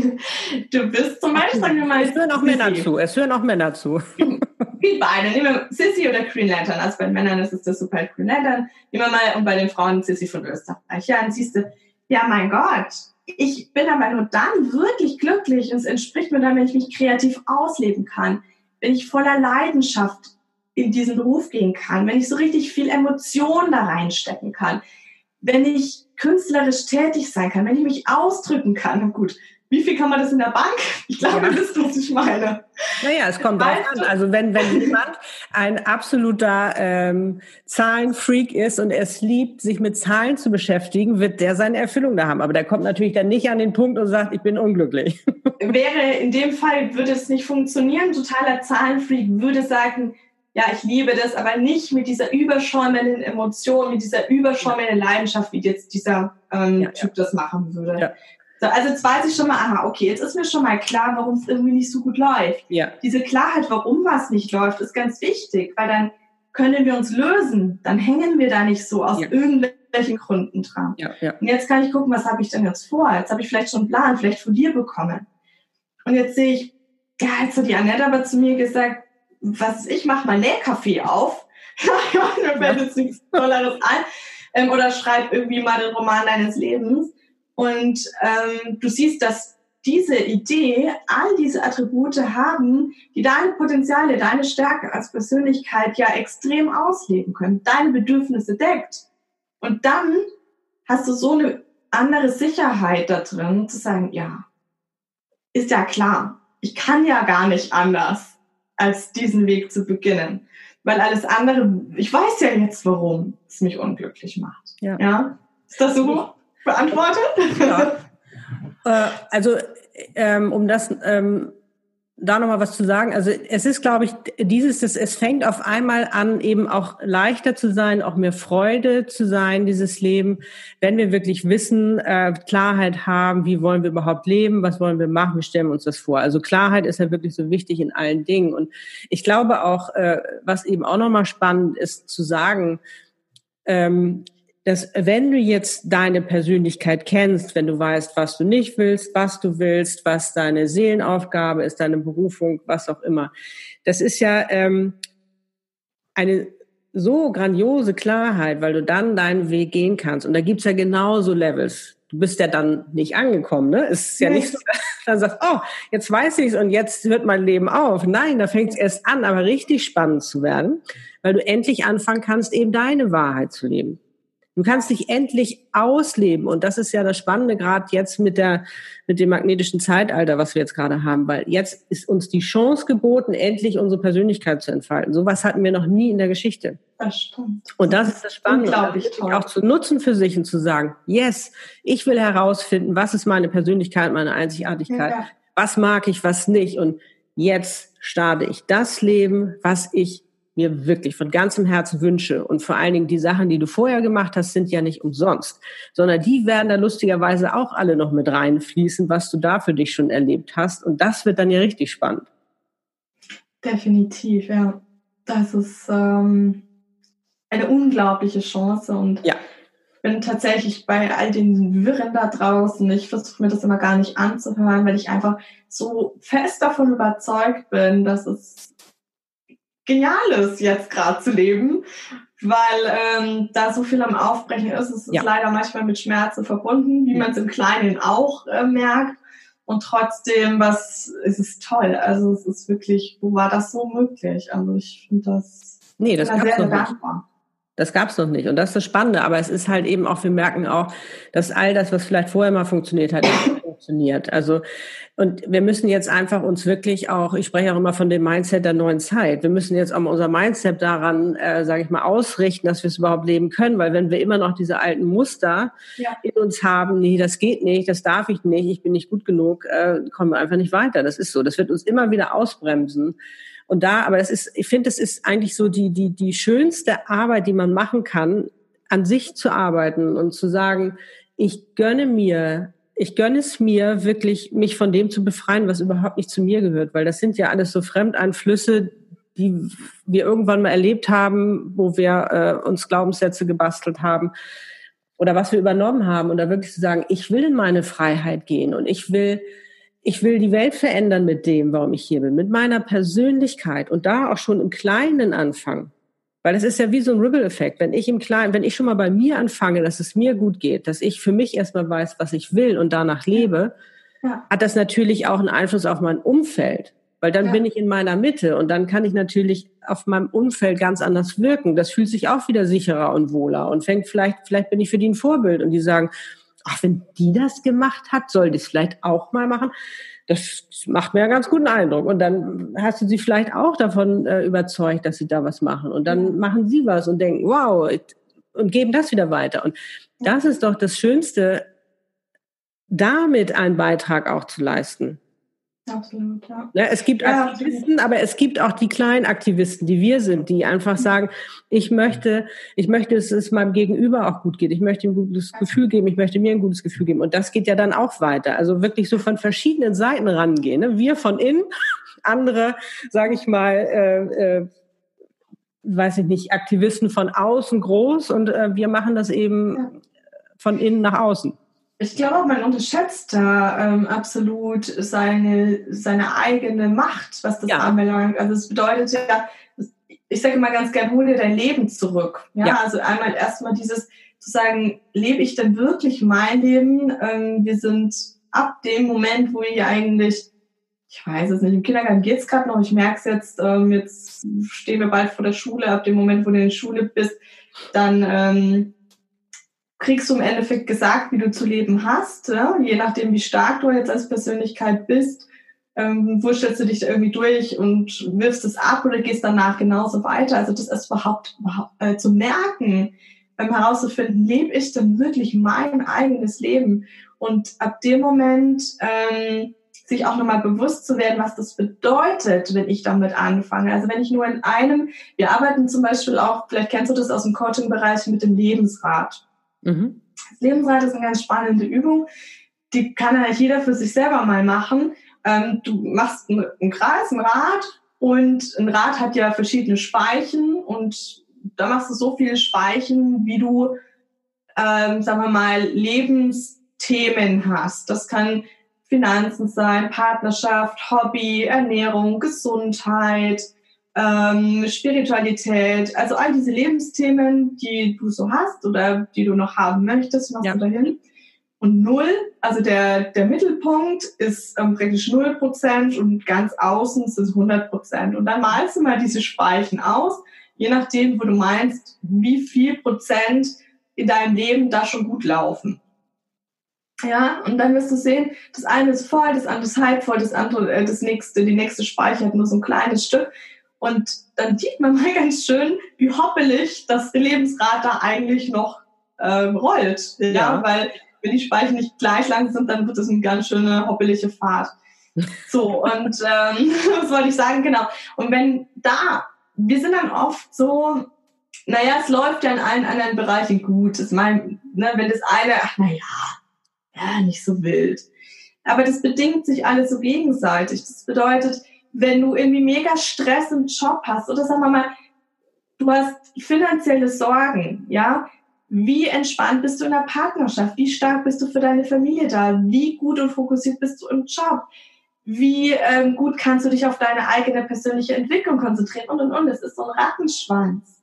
du bist zum Beispiel, sagen wir mal,
es hören auch Sissy. Männer zu. Es hören auch Männer zu.
Wie beide. Nehmen wir Sissy oder Green Lantern. Also bei den Männern ist es der Super Green Lantern. Nehmen wir mal, und bei den Frauen Sissy von Österreich. Ja, dann siehst du, ja, mein Gott, ich bin aber nur dann wirklich glücklich und es entspricht mir dann, wenn ich mich kreativ ausleben kann, wenn ich voller Leidenschaft in diesen Beruf gehen kann, wenn ich so richtig viel Emotion da reinstecken kann, wenn ich künstlerisch tätig sein kann, wenn ich mich ausdrücken kann. Gut, wie viel kann man das in der Bank? Ich glaube, ja. das ist, was ich meine.
Naja, es kommt drauf an. Also wenn, wenn jemand ein absoluter ähm, Zahlenfreak ist und es liebt, sich mit Zahlen zu beschäftigen, wird der seine Erfüllung da haben. Aber der kommt natürlich dann nicht an den Punkt und sagt, ich bin unglücklich.
Wäre in dem Fall, würde es nicht funktionieren. Totaler Zahlenfreak würde sagen, ja, ich liebe das, aber nicht mit dieser überschäumenden Emotion, mit dieser überschäumenden Leidenschaft, wie jetzt dieser ähm, ja, Typ ja. das machen würde. Ja. So, also jetzt weiß ich schon mal, aha, okay, jetzt ist mir schon mal klar, warum es irgendwie nicht so gut läuft.
Ja.
Diese Klarheit, warum was nicht läuft, ist ganz wichtig, weil dann können wir uns lösen. Dann hängen wir da nicht so aus irgendwelchen Gründen dran.
Ja.
Und jetzt kann ich gucken, was habe ich denn jetzt vor? Jetzt habe ich vielleicht schon einen Plan, vielleicht von dir bekommen. Und jetzt sehe ich, ja, jetzt hat die Annette aber zu mir gesagt, was ich mache mal Nähkaffee auf. Mir fällt jetzt nichts Tolleres ein. Ähm, oder schreib irgendwie mal den Roman deines Lebens. Und ähm, du siehst, dass diese Idee all diese Attribute haben, die deine Potenziale, deine Stärke als Persönlichkeit ja extrem ausleben können, deine Bedürfnisse deckt. Und dann hast du so eine andere Sicherheit da drin, zu sagen, ja, ist ja klar, ich kann ja gar nicht anders als diesen Weg zu beginnen. Weil alles andere, ich weiß ja jetzt, warum es mich unglücklich macht. Ja. ja? Ist das so beantwortet? Ja.
Äh, also, ähm, um das ähm, da nochmal was zu sagen. Also es ist, glaube ich, dieses, das, es fängt auf einmal an, eben auch leichter zu sein, auch mehr Freude zu sein, dieses Leben, wenn wir wirklich wissen, äh, Klarheit haben, wie wollen wir überhaupt leben, was wollen wir machen, wie stellen wir uns das vor. Also Klarheit ist ja wirklich so wichtig in allen Dingen. Und ich glaube auch, äh, was eben auch nochmal spannend ist zu sagen, ähm, dass wenn du jetzt deine Persönlichkeit kennst, wenn du weißt, was du nicht willst, was du willst, was deine Seelenaufgabe ist, deine Berufung, was auch immer, das ist ja ähm, eine so grandiose Klarheit, weil du dann deinen Weg gehen kannst. Und da gibt's ja genauso Levels. Du bist ja dann nicht angekommen, ne? Es ist ja nicht so, dann sagst, oh, jetzt weiß ich's und jetzt hört mein Leben auf. Nein, da fängt's erst an, aber richtig spannend zu werden, weil du endlich anfangen kannst, eben deine Wahrheit zu leben. Du kannst dich endlich ausleben. Und das ist ja das Spannende gerade jetzt mit der, mit dem magnetischen Zeitalter, was wir jetzt gerade haben, weil jetzt ist uns die Chance geboten, endlich unsere Persönlichkeit zu entfalten. Sowas hatten wir noch nie in der Geschichte.
Das stimmt.
Und das ist das Spannende. Unglaublich toll. Auch zu nutzen für sich und zu sagen, yes, ich will herausfinden, was ist meine Persönlichkeit, meine Einzigartigkeit. Ja. Was mag ich, was nicht. Und jetzt starte ich das Leben, was ich mir wirklich von ganzem Herzen wünsche und vor allen Dingen die Sachen, die du vorher gemacht hast, sind ja nicht umsonst, sondern die werden da lustigerweise auch alle noch mit reinfließen, was du da für dich schon erlebt hast und das wird dann ja richtig spannend.
Definitiv, ja. Das ist ähm, eine unglaubliche Chance und
ja.
bin tatsächlich bei all den Wirren da draußen, ich versuche mir das immer gar nicht anzuhören, weil ich einfach so fest davon überzeugt bin, dass es Geniales jetzt gerade zu leben, weil ähm, da so viel am Aufbrechen ist. Es ja. ist leider manchmal mit Schmerzen verbunden, wie man es im Kleinen auch äh, merkt. Und trotzdem, was es ist toll. Also es ist wirklich, wo war das so möglich? Also ich finde das,
nee, das gab's sehr, dankbar. Das gab's noch nicht. Und das ist das Spannende. Aber es ist halt eben auch, wir merken auch, dass all das, was vielleicht vorher mal funktioniert hat, funktioniert. Also, und wir müssen jetzt einfach uns wirklich auch, ich spreche auch immer von dem Mindset der neuen Zeit. Wir müssen jetzt auch mal unser Mindset daran, äh, sage ich mal, ausrichten, dass wir es überhaupt leben können. Weil wenn wir immer noch diese alten Muster ja. in uns haben, nee, das geht nicht, das darf ich nicht, ich bin nicht gut genug, äh, kommen wir einfach nicht weiter. Das ist so. Das wird uns immer wieder ausbremsen. Und da, aber das ist, ich finde, das ist eigentlich so die, die, die schönste Arbeit, die man machen kann, an sich zu arbeiten und zu sagen, ich gönne mir, ich gönne es mir wirklich, mich von dem zu befreien, was überhaupt nicht zu mir gehört, weil das sind ja alles so Fremdeinflüsse, die wir irgendwann mal erlebt haben, wo wir äh, uns Glaubenssätze gebastelt haben oder was wir übernommen haben und da wirklich zu sagen, ich will in meine Freiheit gehen und ich will ich will die Welt verändern mit dem, warum ich hier bin, mit meiner Persönlichkeit und da auch schon im Kleinen anfangen. Weil das ist ja wie so ein Ripple-Effekt. Wenn ich im Kleinen, wenn ich schon mal bei mir anfange, dass es mir gut geht, dass ich für mich erstmal weiß, was ich will und danach lebe, ja. hat das natürlich auch einen Einfluss auf mein Umfeld. Weil dann ja. bin ich in meiner Mitte und dann kann ich natürlich auf meinem Umfeld ganz anders wirken. Das fühlt sich auch wieder sicherer und wohler und fängt vielleicht, vielleicht bin ich für die ein Vorbild und die sagen, ach, wenn die das gemacht hat, soll die es vielleicht auch mal machen das macht mir einen ganz guten Eindruck. Und dann hast du sie vielleicht auch davon äh, überzeugt, dass sie da was machen. Und dann machen sie was und denken, wow, und geben das wieder weiter. Und das ist doch das Schönste, damit einen Beitrag auch zu leisten. Absolut, ja. ja es gibt ja, Aktivisten, aber es gibt auch die kleinen Aktivisten, die wir sind, die einfach sagen, ich möchte, ich möchte, dass es meinem Gegenüber auch gut geht. Ich möchte ihm ein gutes Gefühl geben. Ich möchte mir ein gutes Gefühl geben. Und das geht ja dann auch weiter. Also wirklich so von verschiedenen Seiten rangehen. Ne? Wir von innen, andere, sage ich mal, äh, äh, weiß ich nicht, Aktivisten von außen groß und äh, wir machen das eben von innen nach außen
ich glaube, man unterschätzt da ähm, absolut seine, seine eigene Macht, was das ja. anbelangt. Also es bedeutet ja, ich sage immer ganz gern, hol dir dein Leben zurück. Ja, ja. also einmal erstmal dieses zu sagen, lebe ich denn wirklich mein Leben? Ähm, wir sind ab dem Moment, wo ich eigentlich, ich weiß es nicht, im Kindergarten geht's gerade noch, ich merke es jetzt, ähm, jetzt stehen wir bald vor der Schule, ab dem Moment, wo du in der Schule bist, dann ähm, kriegst du im Endeffekt gesagt, wie du zu leben hast, ja? je nachdem, wie stark du jetzt als Persönlichkeit bist. Ähm, stellst du dich da irgendwie durch und wirfst es ab oder gehst danach genauso weiter. Also das überhaupt, überhaupt äh, zu merken, ähm, herauszufinden, lebe ich denn wirklich mein eigenes Leben? Und ab dem Moment ähm, sich auch nochmal bewusst zu werden, was das bedeutet, wenn ich damit anfange. Also wenn ich nur in einem, wir arbeiten zum Beispiel auch, vielleicht kennst du das aus dem Coaching-Bereich mit dem Lebensrat. Mhm. Lebensrad ist eine ganz spannende Übung. Die kann eigentlich jeder für sich selber mal machen. Ähm, du machst einen Kreis, ein Rad und ein Rad hat ja verschiedene Speichen und da machst du so viele Speichen, wie du, ähm, sagen wir mal, Lebensthemen hast. Das kann Finanzen sein, Partnerschaft, Hobby, Ernährung, Gesundheit, ähm, Spiritualität, also all diese Lebensthemen, die du so hast oder die du noch haben möchtest, machst ja. du dahin. Und null, also der, der Mittelpunkt ist ähm, praktisch null Prozent und ganz außen ist es 100 Prozent. Und dann malst du mal diese Speichen aus, je nachdem, wo du meinst, wie viel Prozent in deinem Leben da schon gut laufen. Ja, und dann wirst du sehen, das eine ist voll, das andere ist halb voll, das andere, äh, das nächste, die nächste Speicher hat nur so ein kleines Stück. Und dann sieht man mal ganz schön, wie hoppelig das Lebensrad da eigentlich noch ähm, rollt. Ja? ja, weil wenn die Speichen nicht gleich lang sind, dann wird es eine ganz schöne hoppelige Fahrt. So, und ähm, was wollte ich sagen? Genau. Und wenn da, wir sind dann oft so, naja, es läuft ja in allen anderen Bereichen gut. Das mein, ne, wenn das eine, ach naja, ja, nicht so wild. Aber das bedingt sich alles so gegenseitig. Das bedeutet, wenn du irgendwie mega Stress im Job hast oder sagen wir mal, du hast finanzielle Sorgen, ja, wie entspannt bist du in der Partnerschaft? Wie stark bist du für deine Familie da? Wie gut und fokussiert bist du im Job? Wie ähm, gut kannst du dich auf deine eigene persönliche Entwicklung konzentrieren? Und und und. Es ist so ein Rattenschwanz.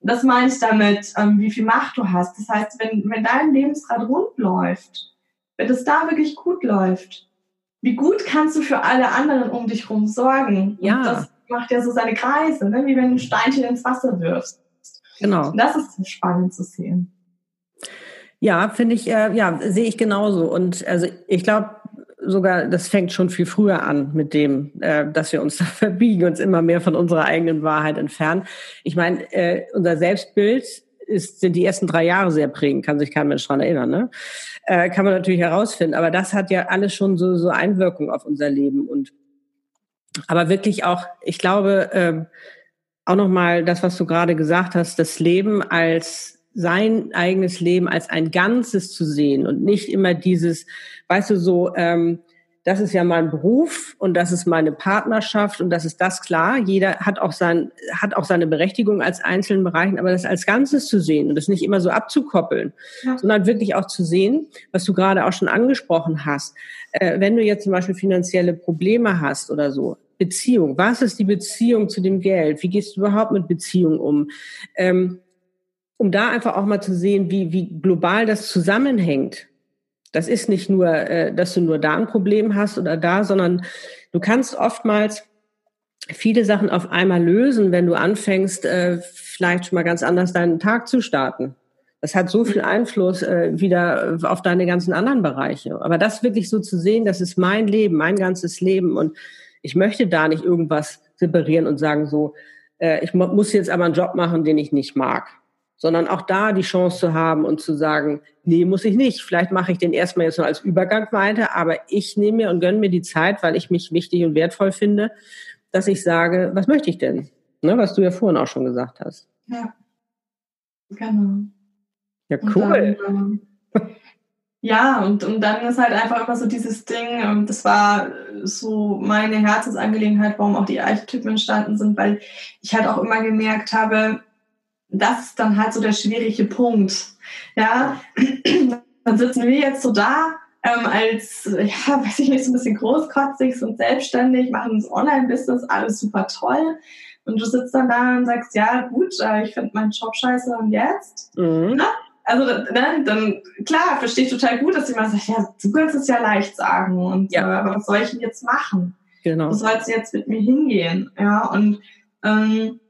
das meine ich damit, ähm, wie viel Macht du hast. Das heißt, wenn, wenn dein Lebensrad rund läuft, wenn es da wirklich gut läuft, wie gut kannst du für alle anderen um dich herum sorgen? Ja. Und das macht ja so seine Kreise, ne? wie wenn du ein Steinchen ins Wasser wirfst. Genau. Und das ist spannend zu sehen.
Ja, finde ich, äh, ja, sehe ich genauso. Und also ich glaube, sogar, das fängt schon viel früher an mit dem, äh, dass wir uns da verbiegen, uns immer mehr von unserer eigenen Wahrheit entfernen. Ich meine, äh, unser Selbstbild ist, sind die ersten drei Jahre sehr prägend, kann sich kein Mensch dran erinnern, ne? Äh, kann man natürlich herausfinden. Aber das hat ja alles schon so, so Einwirkung auf unser Leben. Und aber wirklich auch, ich glaube, äh, auch nochmal das, was du gerade gesagt hast, das Leben als sein eigenes Leben als ein Ganzes zu sehen und nicht immer dieses, weißt du, so, ähm, das ist ja mein Beruf und das ist meine Partnerschaft und das ist das klar. Jeder hat auch sein, hat auch seine Berechtigung als einzelnen Bereichen, aber das als Ganzes zu sehen und das nicht immer so abzukoppeln, ja. sondern wirklich auch zu sehen, was du gerade auch schon angesprochen hast. Äh, wenn du jetzt zum Beispiel finanzielle Probleme hast oder so, Beziehung, was ist die Beziehung zu dem Geld? Wie gehst du überhaupt mit Beziehung um? Ähm, um da einfach auch mal zu sehen, wie, wie global das zusammenhängt. Das ist nicht nur, äh, dass du nur da ein Problem hast oder da, sondern du kannst oftmals viele Sachen auf einmal lösen, wenn du anfängst, äh, vielleicht schon mal ganz anders deinen Tag zu starten. Das hat so viel Einfluss äh, wieder auf deine ganzen anderen Bereiche. Aber das wirklich so zu sehen, das ist mein Leben, mein ganzes Leben und ich möchte da nicht irgendwas separieren und sagen so, äh, ich muss jetzt aber einen Job machen, den ich nicht mag sondern auch da die Chance zu haben und zu sagen, nee, muss ich nicht. Vielleicht mache ich den erstmal jetzt nur als Übergang weiter, aber ich nehme mir und gönne mir die Zeit, weil ich mich wichtig und wertvoll finde, dass ich sage, was möchte ich denn? Ne, was du ja vorhin auch schon gesagt hast.
Ja, genau.
Ja, cool.
Dann, äh, ja, und, und dann ist halt einfach immer so dieses Ding, ähm, das war so meine Herzensangelegenheit, warum auch die Archetypen entstanden sind, weil ich halt auch immer gemerkt habe, das ist dann halt so der schwierige Punkt. Ja, dann sitzen wir jetzt so da ähm, als, ja, weiß ich nicht, so ein bisschen großkotzig und selbstständig, machen das Online-Business, alles super toll. Und du sitzt dann da und sagst, ja, gut, äh, ich finde meinen Job scheiße und jetzt? Mhm. Na? Also ne, dann, klar, verstehe ich total gut, dass jemand sagt, ja, du kannst es ja leicht sagen. Und ja. äh, aber was soll ich denn jetzt machen? Genau. Wo soll es jetzt mit mir hingehen? Ja, und ähm,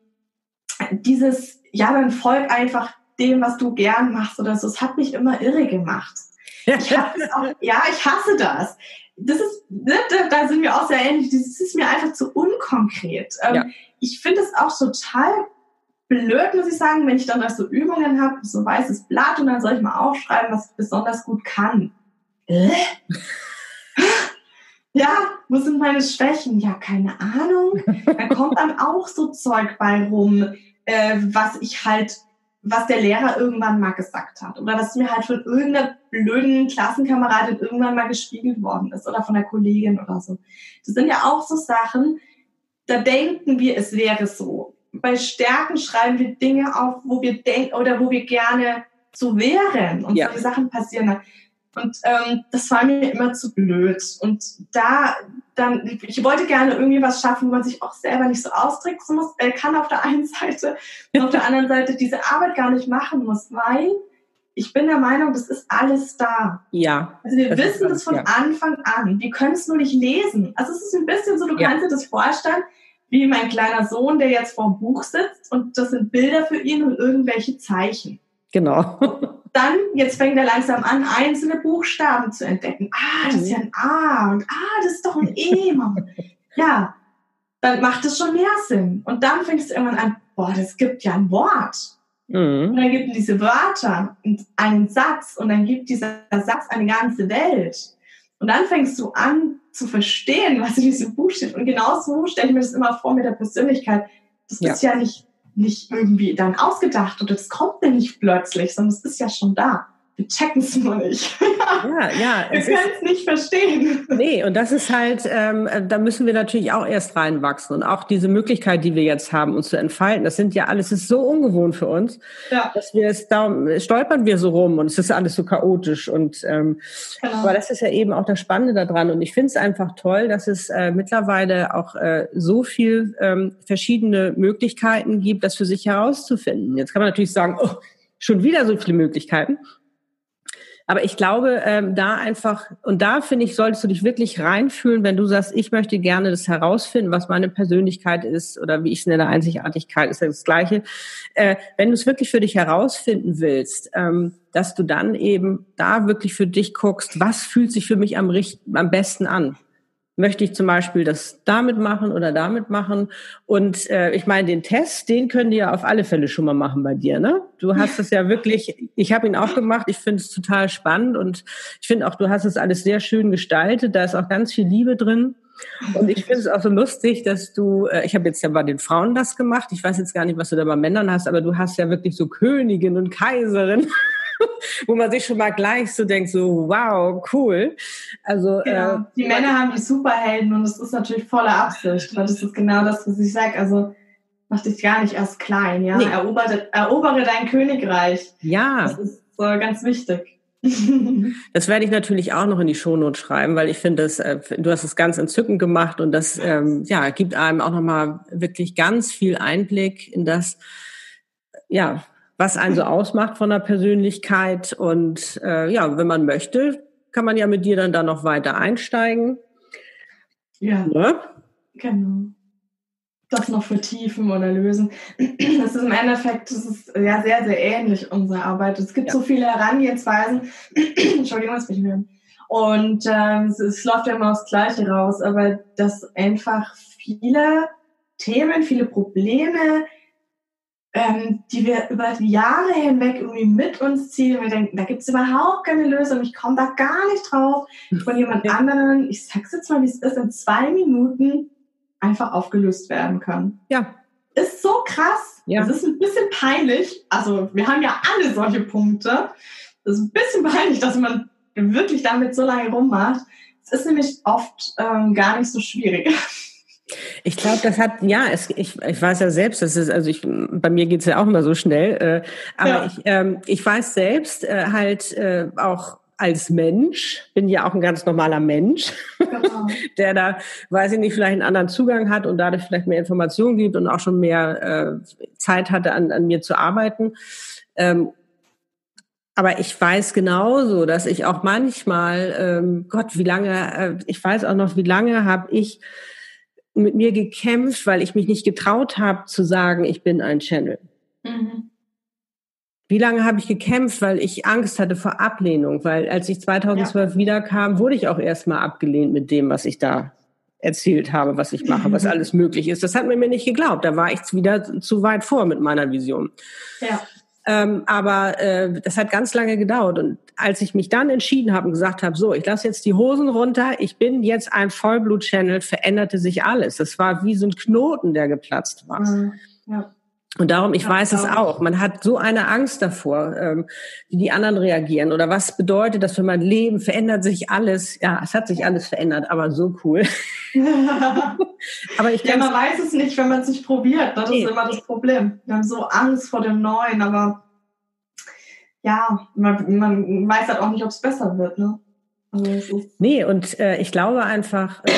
dieses ja, dann folg einfach dem, was du gern machst oder so. Es hat mich immer irre gemacht. Ich auch, ja, ich hasse das. Das ist, ne, da sind wir auch sehr ähnlich. Das ist mir einfach zu unkonkret. Ähm, ja. Ich finde es auch total blöd, muss ich sagen, wenn ich dann so Übungen habe, so weißes Blatt und dann soll ich mal aufschreiben, was ich besonders gut kann. Äh? ja, wo sind meine Schwächen? Ja, keine Ahnung. Da kommt dann auch so Zeug bei rum äh, was ich halt, was der Lehrer irgendwann mal gesagt hat oder was mir halt von irgendeiner blöden Klassenkameradin irgendwann mal gespiegelt worden ist oder von der Kollegin oder so. Das sind ja auch so Sachen, da denken wir, es wäre so. Bei Stärken schreiben wir Dinge auf, wo wir denken oder wo wir gerne so wären und ja. solche Sachen passieren. Und ähm, das war mir immer zu blöd. Und da dann, ich wollte gerne irgendwie was schaffen, wo man sich auch selber nicht so austricksen muss, äh, kann auf der einen Seite und auf der anderen Seite diese Arbeit gar nicht machen muss, weil ich bin der Meinung, das ist alles da.
Ja.
Also wir das wissen das von ja. Anfang an. Wir können es nur nicht lesen. Also es ist ein bisschen so, du ja. kannst dir das vorstellen, wie mein kleiner Sohn, der jetzt vor dem Buch sitzt und das sind Bilder für ihn und irgendwelche Zeichen.
Genau.
dann, jetzt fängt er langsam an, einzelne Buchstaben zu entdecken. Ah, das ist ja ein A und ah, das ist doch ein E. ja, dann macht es schon mehr Sinn. Und dann fängst du irgendwann an, boah, das gibt ja ein Wort. Mhm. Und dann gibt es diese Wörter und einen Satz und dann gibt dieser Satz eine ganze Welt. Und dann fängst du an zu verstehen, was in diesem Buch steht. Und genauso stelle ich mir das immer vor mit der Persönlichkeit. Das ja. ist ja nicht nicht irgendwie dann ausgedacht oder das kommt ja nicht plötzlich, sondern es ist ja schon da. Wir checken es nur nicht.
Ja, ja.
wir können es nicht verstehen.
Nee, und das ist halt, ähm, da müssen wir natürlich auch erst reinwachsen. Und auch diese Möglichkeit, die wir jetzt haben, uns zu entfalten, das sind ja alles, ist so ungewohnt für uns, ja. dass wir es, da stolpern wir so rum und es ist alles so chaotisch. Und ähm, genau. aber das ist ja eben auch das Spannende daran. Und ich finde es einfach toll, dass es äh, mittlerweile auch äh, so viel ähm, verschiedene Möglichkeiten gibt, das für sich herauszufinden. Jetzt kann man natürlich sagen, oh, schon wieder so viele Möglichkeiten. Aber ich glaube, ähm, da einfach, und da finde ich, solltest du dich wirklich reinfühlen, wenn du sagst, ich möchte gerne das herausfinden, was meine Persönlichkeit ist oder wie ich es nenne, Einzigartigkeit ist das Gleiche. Äh, wenn du es wirklich für dich herausfinden willst, ähm, dass du dann eben da wirklich für dich guckst, was fühlt sich für mich am, am besten an möchte ich zum Beispiel das damit machen oder damit machen. Und äh, ich meine, den Test, den können die ja auf alle Fälle schon mal machen bei dir. Ne? Du hast es ja wirklich, ich habe ihn auch gemacht, ich finde es total spannend und ich finde auch, du hast es alles sehr schön gestaltet. Da ist auch ganz viel Liebe drin. Und ich finde es auch so lustig, dass du, äh, ich habe jetzt ja bei den Frauen das gemacht, ich weiß jetzt gar nicht, was du da bei Männern hast, aber du hast ja wirklich so Königin und Kaiserin. wo man sich schon mal gleich so denkt, so wow, cool. Also
genau. äh, die Männer haben die Superhelden und es ist natürlich voller Absicht, weil das ist genau das, was ich sage. Also mach dich gar nicht erst klein, ja. Nee. Erobere, erobere dein Königreich.
Ja.
Das ist so ganz wichtig.
Das werde ich natürlich auch noch in die Shownote schreiben, weil ich finde, dass, äh, du hast es ganz entzückend gemacht und das ähm, ja, gibt einem auch nochmal wirklich ganz viel Einblick in das, ja, was einen so ausmacht von der Persönlichkeit. Und äh, ja, wenn man möchte, kann man ja mit dir dann da noch weiter einsteigen.
Ja. Ne? Genau. Das noch vertiefen oder lösen. Das ist im Endeffekt, das ist ja sehr, sehr ähnlich unsere Arbeit. Es gibt ja. so viele Herangehensweisen. Entschuldigung, was bin ich mir. Und ähm, es, es läuft ja immer aufs Gleiche raus, aber dass einfach viele Themen, viele Probleme, ähm, die wir über die Jahre hinweg irgendwie mit uns ziehen. Wir denken, da gibt es überhaupt keine Lösung, ich komme da gar nicht drauf. Von jemand anderen, ich sag's jetzt mal, wie es ist, in zwei Minuten einfach aufgelöst werden können.
Ja.
Ist so krass. Ja. Das ist ein bisschen peinlich. Also wir haben ja alle solche Punkte. Das ist ein bisschen peinlich, dass man wirklich damit so lange rummacht. Es ist nämlich oft ähm, gar nicht so schwierig.
Ich glaube, das hat, ja, es, ich, ich weiß ja selbst, das ist, also ich, bei mir geht's ja auch immer so schnell, äh, aber ja. ich, ähm, ich weiß selbst äh, halt äh, auch als Mensch, bin ja auch ein ganz normaler Mensch, genau. der da, weiß ich nicht, vielleicht einen anderen Zugang hat und dadurch vielleicht mehr Informationen gibt und auch schon mehr äh, Zeit hatte, an, an mir zu arbeiten. Ähm, aber ich weiß genauso, dass ich auch manchmal, ähm, Gott, wie lange, äh, ich weiß auch noch, wie lange habe ich mit mir gekämpft, weil ich mich nicht getraut habe zu sagen, ich bin ein Channel. Mhm. Wie lange habe ich gekämpft, weil ich Angst hatte vor Ablehnung? Weil als ich 2012 ja. wiederkam, wurde ich auch erstmal abgelehnt mit dem, was ich da erzählt habe, was ich mache, was alles möglich ist. Das hat man mir nicht geglaubt. Da war ich wieder zu weit vor mit meiner Vision.
Ja.
Ähm, aber äh, das hat ganz lange gedauert. Und als ich mich dann entschieden habe und gesagt habe, so, ich lasse jetzt die Hosen runter, ich bin jetzt ein Vollblut-Channel, veränderte sich alles. Das war wie so ein Knoten, der geplatzt war. Mhm. Ja. Und darum, ich ja, weiß es auch, man hat so eine Angst davor, ähm, wie die anderen reagieren oder was bedeutet das für mein Leben, verändert sich alles. Ja, es hat sich alles verändert, aber so cool.
aber ich ja, man weiß es nicht, wenn man es nicht probiert. Das nee. ist immer das Problem. Wir haben so Angst vor dem Neuen, aber ja, man, man weiß halt auch nicht, ob es besser wird. Ne?
Also nee, und äh, ich glaube einfach, äh,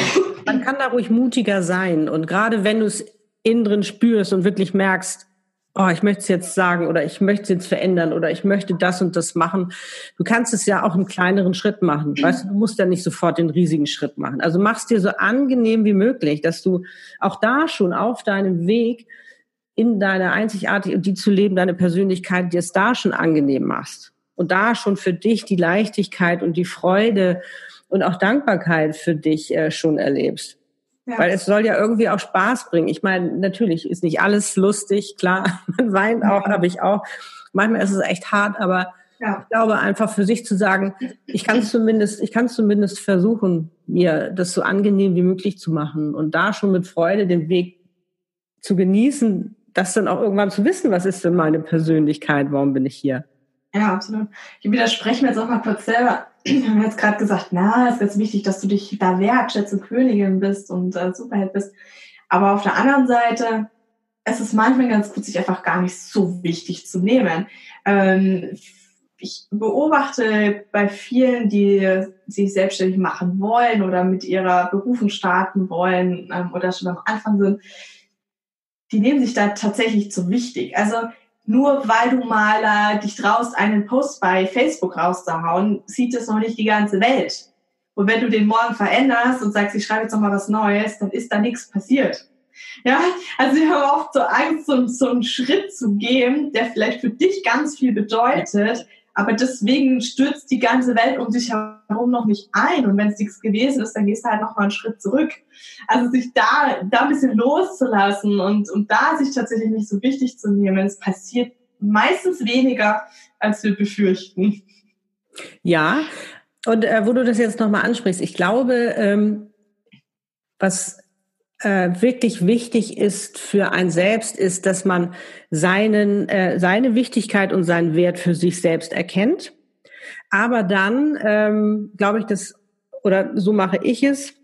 man kann da ruhig mutiger sein. Und gerade wenn du es innen drin spürst und wirklich merkst, oh, ich möchte es jetzt sagen oder ich möchte es jetzt verändern oder ich möchte das und das machen. Du kannst es ja auch im kleineren Schritt machen. Weißt du, du musst ja nicht sofort den riesigen Schritt machen. Also mach es dir so angenehm wie möglich, dass du auch da schon auf deinem Weg in deine Einzigartigkeit und die zu leben, deine Persönlichkeit, dir es da schon angenehm machst. Und da schon für dich die Leichtigkeit und die Freude und auch Dankbarkeit für dich äh, schon erlebst. Ja. Weil es soll ja irgendwie auch Spaß bringen. Ich meine, natürlich ist nicht alles lustig, klar, man weint auch, habe ich auch. Manchmal ist es echt hart, aber ja. ich glaube einfach für sich zu sagen, ich kann zumindest, ich kann zumindest versuchen, mir das so angenehm wie möglich zu machen und da schon mit Freude den Weg zu genießen, das dann auch irgendwann zu wissen, was ist denn meine Persönlichkeit, warum bin ich hier?
Ja, absolut. Ich widerspreche mir jetzt auch mal kurz selber. Wir haben jetzt gerade gesagt, na, ist ganz wichtig, dass du dich da wertschätzt und Königin bist und äh, Superheld bist. Aber auf der anderen Seite, es ist manchmal ganz gut, sich einfach gar nicht so wichtig zu nehmen. Ähm, ich beobachte bei vielen, die sich selbstständig machen wollen oder mit ihrer Berufung starten wollen ähm, oder schon am Anfang sind, die nehmen sich da tatsächlich zu wichtig. Also nur weil du mal äh, dich traust, einen Post bei Facebook rauszuhauen, sieht das noch nicht die ganze Welt. Und wenn du den morgen veränderst und sagst, ich schreibe jetzt noch mal was Neues, dann ist da nichts passiert. Ja, also ich habe oft so Angst, so, so einen Schritt zu gehen, der vielleicht für dich ganz viel bedeutet, aber deswegen stürzt die ganze Welt um dich herum noch nicht ein. Und wenn es nichts gewesen ist, dann gehst du halt noch mal einen Schritt zurück. Also sich da, da ein bisschen loszulassen und, und da sich tatsächlich nicht so wichtig zu nehmen. Es passiert meistens weniger, als wir befürchten.
Ja, und äh, wo du das jetzt nochmal ansprichst, ich glaube, ähm, was äh, wirklich wichtig ist für ein selbst, ist, dass man seinen, äh, seine Wichtigkeit und seinen Wert für sich selbst erkennt. Aber dann, ähm, glaube ich, dass, oder so mache ich es,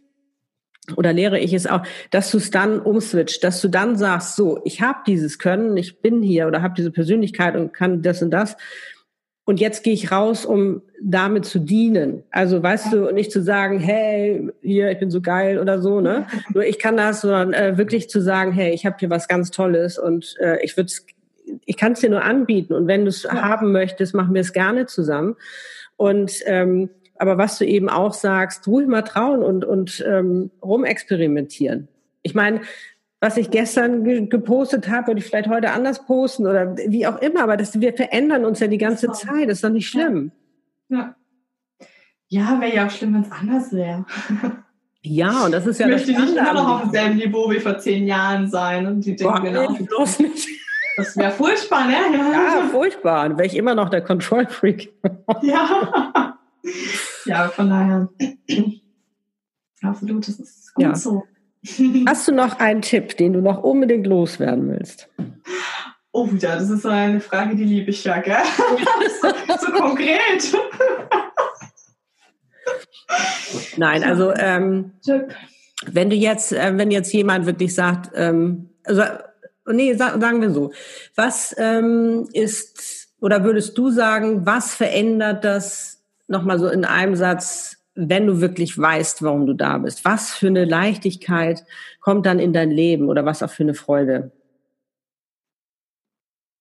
oder lehre ich es auch, dass du es dann umswitcht, dass du dann sagst, so, ich habe dieses Können, ich bin hier oder habe diese Persönlichkeit und kann das und das und jetzt gehe ich raus, um damit zu dienen. Also weißt du, nicht zu sagen, hey, hier, ich bin so geil oder so, ne? Nur ich kann das, sondern äh, wirklich zu sagen, hey, ich habe hier was ganz Tolles und äh, ich würde ich kann es dir nur anbieten. Und wenn du es ja. haben möchtest, machen wir es gerne zusammen. Und ähm, aber was du eben auch sagst, ruhig mal trauen und, und ähm, rumexperimentieren. Ich meine, was ich gestern ge gepostet habe, würde ich vielleicht heute anders posten oder wie auch immer, aber das, wir verändern uns ja die ganze Zeit, das ist doch nicht schlimm.
Ja, ja wäre ja auch schlimm, wenn es anders wäre.
Ja, und das ist ja
ich möchte nicht immer noch auf demselben Niveau wie vor zehn Jahren sein und die denken genau. Nee, bloß nicht. Das wäre furchtbar, ne?
Ja, ja furchtbar. Dann wäre ich immer noch der Control Freak.
ja. Ja, von daher. Absolut, das ist gut ja. so.
Hast du noch einen Tipp, den du noch unbedingt loswerden willst?
Oh ja, das ist so eine Frage, die liebe ich ja, gell? so, so konkret.
Nein, also ähm, wenn du jetzt, äh, wenn jetzt jemand wirklich sagt, ähm, also nee, sa sagen wir so, was ähm, ist oder würdest du sagen, was verändert das nochmal so in einem Satz wenn du wirklich weißt, warum du da bist. Was für eine Leichtigkeit kommt dann in dein Leben oder was auch für eine Freude?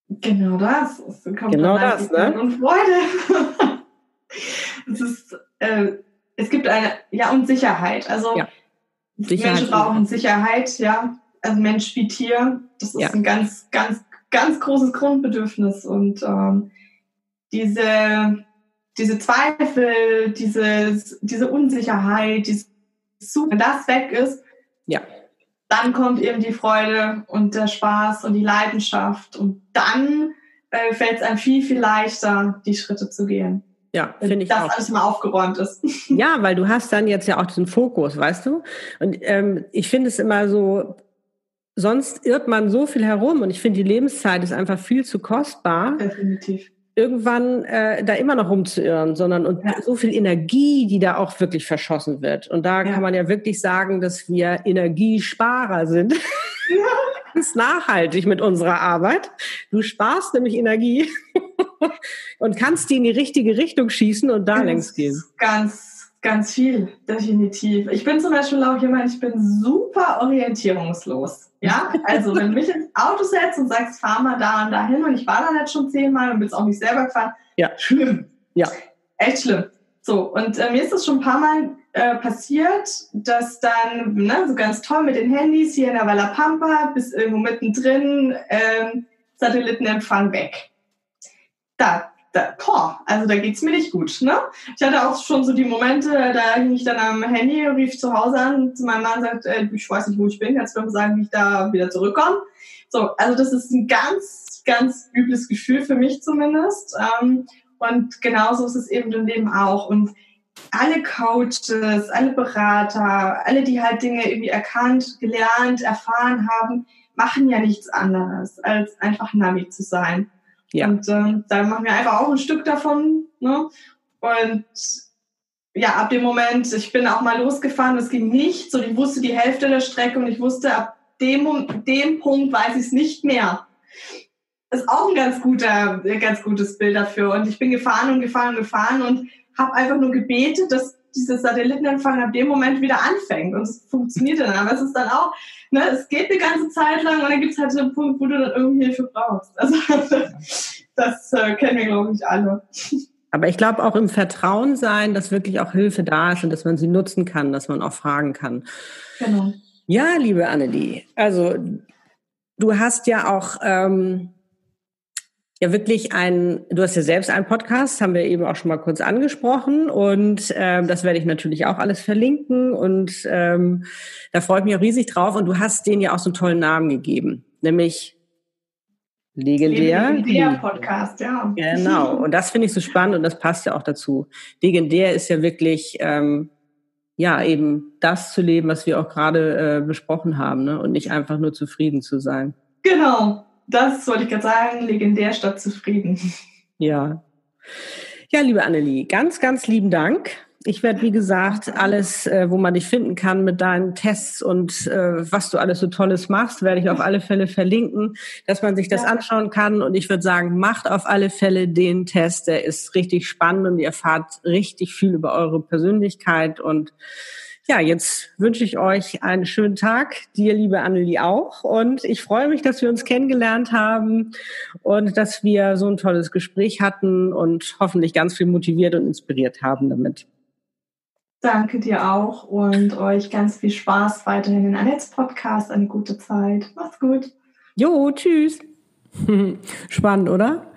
Genau das. Es
kommt genau das, ne?
Und Freude. es ist, äh, es gibt eine, ja, und Sicherheit. Also ja. Sicherheit Menschen brauchen Sicherheit, ja. Also Mensch wie Tier, das ist ja. ein ganz, ganz, ganz großes Grundbedürfnis. Und ähm, diese diese Zweifel, diese, diese Unsicherheit, dieses wenn das weg ist,
ja.
dann kommt eben die Freude und der Spaß und die Leidenschaft und dann äh, fällt es einem viel, viel leichter, die Schritte zu gehen.
Ja, finde ich
das
auch.
alles mal aufgeräumt ist.
Ja, weil du hast dann jetzt ja auch diesen Fokus, weißt du? Und ähm, ich finde es immer so, sonst irrt man so viel herum und ich finde, die Lebenszeit ist einfach viel zu kostbar.
Definitiv
irgendwann äh, da immer noch rumzuirren, sondern und ja. so viel Energie, die da auch wirklich verschossen wird. Und da ja. kann man ja wirklich sagen, dass wir Energiesparer sind. Ja. Ganz nachhaltig mit unserer Arbeit. Du sparst nämlich Energie und kannst die in die richtige Richtung schießen und da längs gehen.
Ganz Ganz viel, definitiv. Ich bin zum Beispiel auch jemand, ich bin super orientierungslos. Ja, also wenn du mich ins Auto setzt und sagst, fahr mal da und dahin und ich war da jetzt schon zehnmal und bin es auch nicht selber gefahren,
ja.
schlimm.
Ja.
Echt schlimm. So, und äh, mir ist das schon ein paar Mal äh, passiert, dass dann, ne, so ganz toll mit den Handys hier in der Walla Pampa, bis irgendwo mittendrin, äh, Satellitenempfang weg. Da da, boah, also da geht's mir nicht gut. Ne? Ich hatte auch schon so die Momente, da hing ich dann am Handy, rief zu Hause an zu meinem Mann sagt, äh, ich weiß nicht, wo ich bin, kannst du mir sagen, wie ich da wieder zurückkomme? So, also das ist ein ganz, ganz übles Gefühl für mich zumindest. Ähm, und genauso ist es eben im Leben auch. Und alle Coaches, alle Berater, alle, die halt Dinge irgendwie erkannt, gelernt, erfahren haben, machen ja nichts anderes, als einfach Navi zu sein. Ja. Und ähm, da machen wir einfach auch ein Stück davon. Ne? Und ja, ab dem Moment, ich bin auch mal losgefahren, es ging nicht. So, ich wusste die Hälfte der Strecke und ich wusste, ab dem, dem Punkt weiß ich es nicht mehr. Ist auch ein ganz guter, ganz gutes Bild dafür. Und ich bin gefahren und gefahren und gefahren und habe einfach nur gebetet, dass dieser Satellitenempfang ab dem Moment wieder anfängt und es funktioniert dann. Aber es ist dann auch, ne, es geht eine ganze Zeit lang und dann gibt es halt so einen Punkt, wo du dann irgendwie Hilfe brauchst. Also das äh, kennen wir, glaube ich, alle.
Aber ich glaube auch im Vertrauen sein, dass wirklich auch Hilfe da ist und dass man sie nutzen kann, dass man auch fragen kann. Genau. Ja, liebe Annelie, also du hast ja auch ähm, ja wirklich ein, du hast ja selbst einen Podcast, haben wir eben auch schon mal kurz angesprochen und ähm, das werde ich natürlich auch alles verlinken und ähm, da freue ich mich auch riesig drauf und du hast denen ja auch so einen tollen Namen gegeben, nämlich Legendär.
Legendär Podcast, ja.
Genau. Und das finde ich so spannend und das passt ja auch dazu. Legendär ist ja wirklich, ähm, ja, eben das zu leben, was wir auch gerade äh, besprochen haben, ne? Und nicht einfach nur zufrieden zu sein.
Genau. Das wollte ich gerade sagen. Legendär statt zufrieden.
Ja. Ja, liebe Annelie, ganz, ganz lieben Dank ich werde, wie gesagt, alles, äh, wo man dich finden kann mit deinen Tests und äh, was du alles so Tolles machst, werde ich auf alle Fälle verlinken, dass man sich das ja. anschauen kann. Und ich würde sagen, macht auf alle Fälle den Test. Der ist richtig spannend und ihr erfahrt richtig viel über eure Persönlichkeit. Und ja, jetzt wünsche ich euch einen schönen Tag, dir, liebe Annelie, auch. Und ich freue mich, dass wir uns kennengelernt haben und dass wir so ein tolles Gespräch hatten und hoffentlich ganz viel motiviert und inspiriert haben damit.
Danke dir auch und euch ganz viel Spaß weiterhin in Annette's Podcast. Eine gute Zeit. Mach's gut.
Jo, tschüss. Spannend, oder?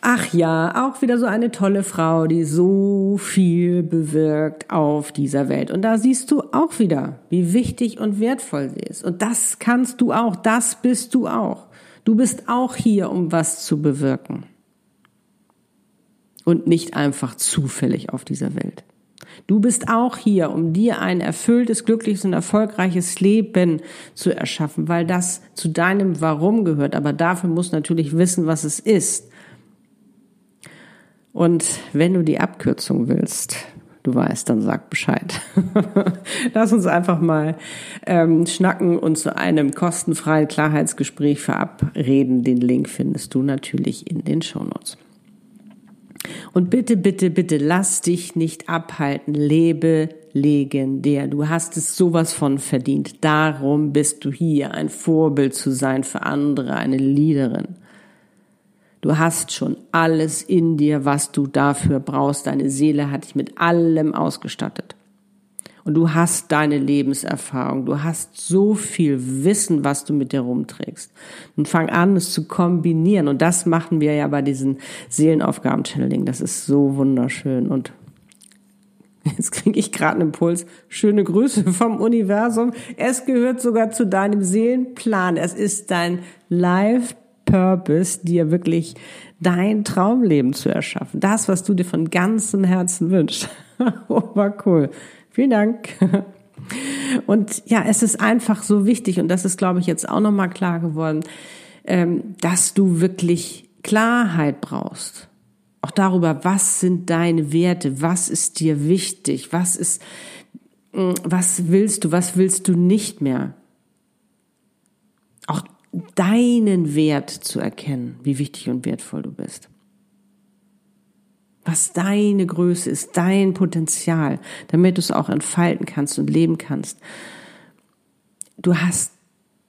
Ach ja, auch wieder so eine tolle Frau, die so viel bewirkt auf dieser Welt. Und da siehst du auch wieder, wie wichtig und wertvoll sie ist. Und das kannst du auch, das bist du auch. Du bist auch hier, um was zu bewirken. Und nicht einfach zufällig auf dieser Welt. Du bist auch hier, um dir ein erfülltes, glückliches und erfolgreiches Leben zu erschaffen, weil das zu deinem Warum gehört. Aber dafür musst du natürlich wissen, was es ist. Und wenn du die Abkürzung willst, du weißt, dann sag Bescheid. Lass uns einfach mal ähm, schnacken und zu einem kostenfreien Klarheitsgespräch verabreden. Den Link findest du natürlich in den Shownotes. Und bitte, bitte, bitte lass dich nicht abhalten. Lebe legendär. Du hast es sowas von verdient. Darum bist du hier, ein Vorbild zu sein für andere, eine Leaderin. Du hast schon alles in dir, was du dafür brauchst. Deine Seele hat dich mit allem ausgestattet und du hast deine Lebenserfahrung, du hast so viel Wissen, was du mit dir rumträgst. Und fang an, es zu kombinieren. Und das machen wir ja bei diesen Seelenaufgaben-Channeling. Das ist so wunderschön. Und Jetzt kriege ich gerade einen Impuls. Schöne Grüße vom Universum. Es gehört sogar zu deinem Seelenplan. Es ist dein Life Purpose, dir wirklich dein Traumleben zu erschaffen. Das, was du dir von ganzem Herzen wünschst. oh, war cool. Vielen Dank. Und ja, es ist einfach so wichtig, und das ist, glaube ich, jetzt auch nochmal klar geworden, ähm, dass du wirklich Klarheit brauchst. Auch darüber, was sind deine Werte, was ist dir wichtig, was ist, mm, was willst du, was willst du nicht mehr. Deinen Wert zu erkennen, wie wichtig und wertvoll du bist was deine Größe ist, dein Potenzial, damit du es auch entfalten kannst und leben kannst. Du hast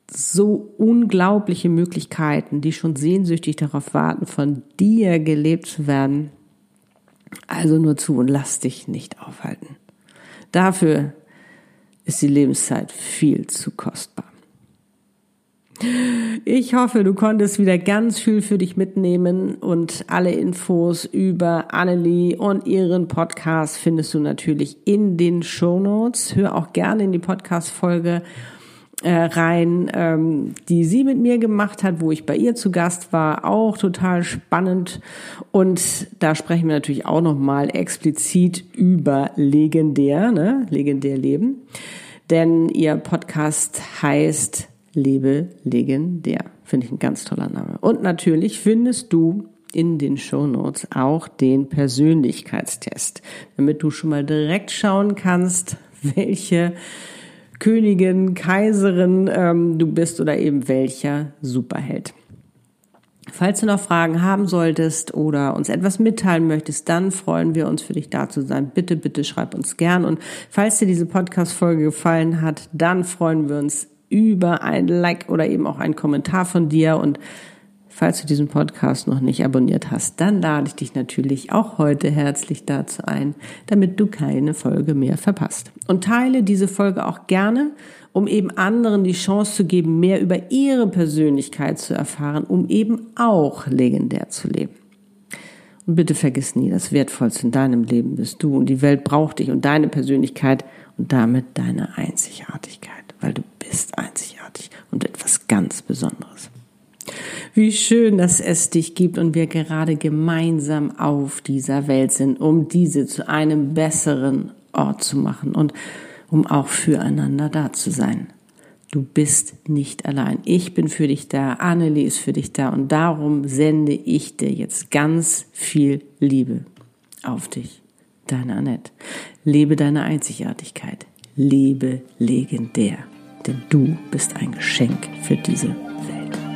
so unglaubliche Möglichkeiten, die schon sehnsüchtig darauf warten, von dir gelebt zu werden. Also nur zu und lass dich nicht aufhalten. Dafür ist die Lebenszeit viel zu kostbar. Ich hoffe, du konntest wieder ganz viel für dich mitnehmen und alle Infos über Annelie und ihren Podcast findest du natürlich in den Show Notes. Hör auch gerne in die Podcast-Folge äh, rein, ähm, die sie mit mir gemacht hat, wo ich bei ihr zu Gast war, auch total spannend. Und da sprechen wir natürlich auch nochmal explizit über legendär, ne? legendär Leben. Denn ihr Podcast heißt Lebe legendär. Finde ich ein ganz toller Name. Und natürlich findest du in den Show Notes auch den Persönlichkeitstest, damit du schon mal direkt schauen kannst, welche Königin, Kaiserin ähm, du bist oder eben welcher Superheld. Falls du noch Fragen haben solltest oder uns etwas mitteilen möchtest, dann freuen wir uns für dich da zu sein. Bitte, bitte schreib uns gern. Und falls dir diese Podcast-Folge gefallen hat, dann freuen wir uns über ein Like oder eben auch einen Kommentar von dir. Und falls du diesen Podcast noch nicht abonniert hast, dann lade ich dich natürlich auch heute herzlich dazu ein, damit du keine Folge mehr verpasst. Und teile diese Folge auch gerne um eben anderen die Chance zu geben, mehr über ihre Persönlichkeit zu erfahren, um eben auch legendär zu leben. Und bitte vergiss nie, das Wertvollste in deinem Leben bist du und die Welt braucht dich und deine Persönlichkeit und damit deine Einzigartigkeit, weil du bist einzigartig und etwas ganz Besonderes. Wie schön, dass es dich gibt und wir gerade gemeinsam auf dieser Welt sind, um diese zu einem besseren Ort zu machen. Und um auch füreinander da zu sein. Du bist nicht allein. Ich bin für dich da, Annelie ist für dich da und darum sende ich dir jetzt ganz viel Liebe auf dich. Deine Annette. Lebe deine Einzigartigkeit. Lebe legendär denn du bist ein Geschenk für diese Welt.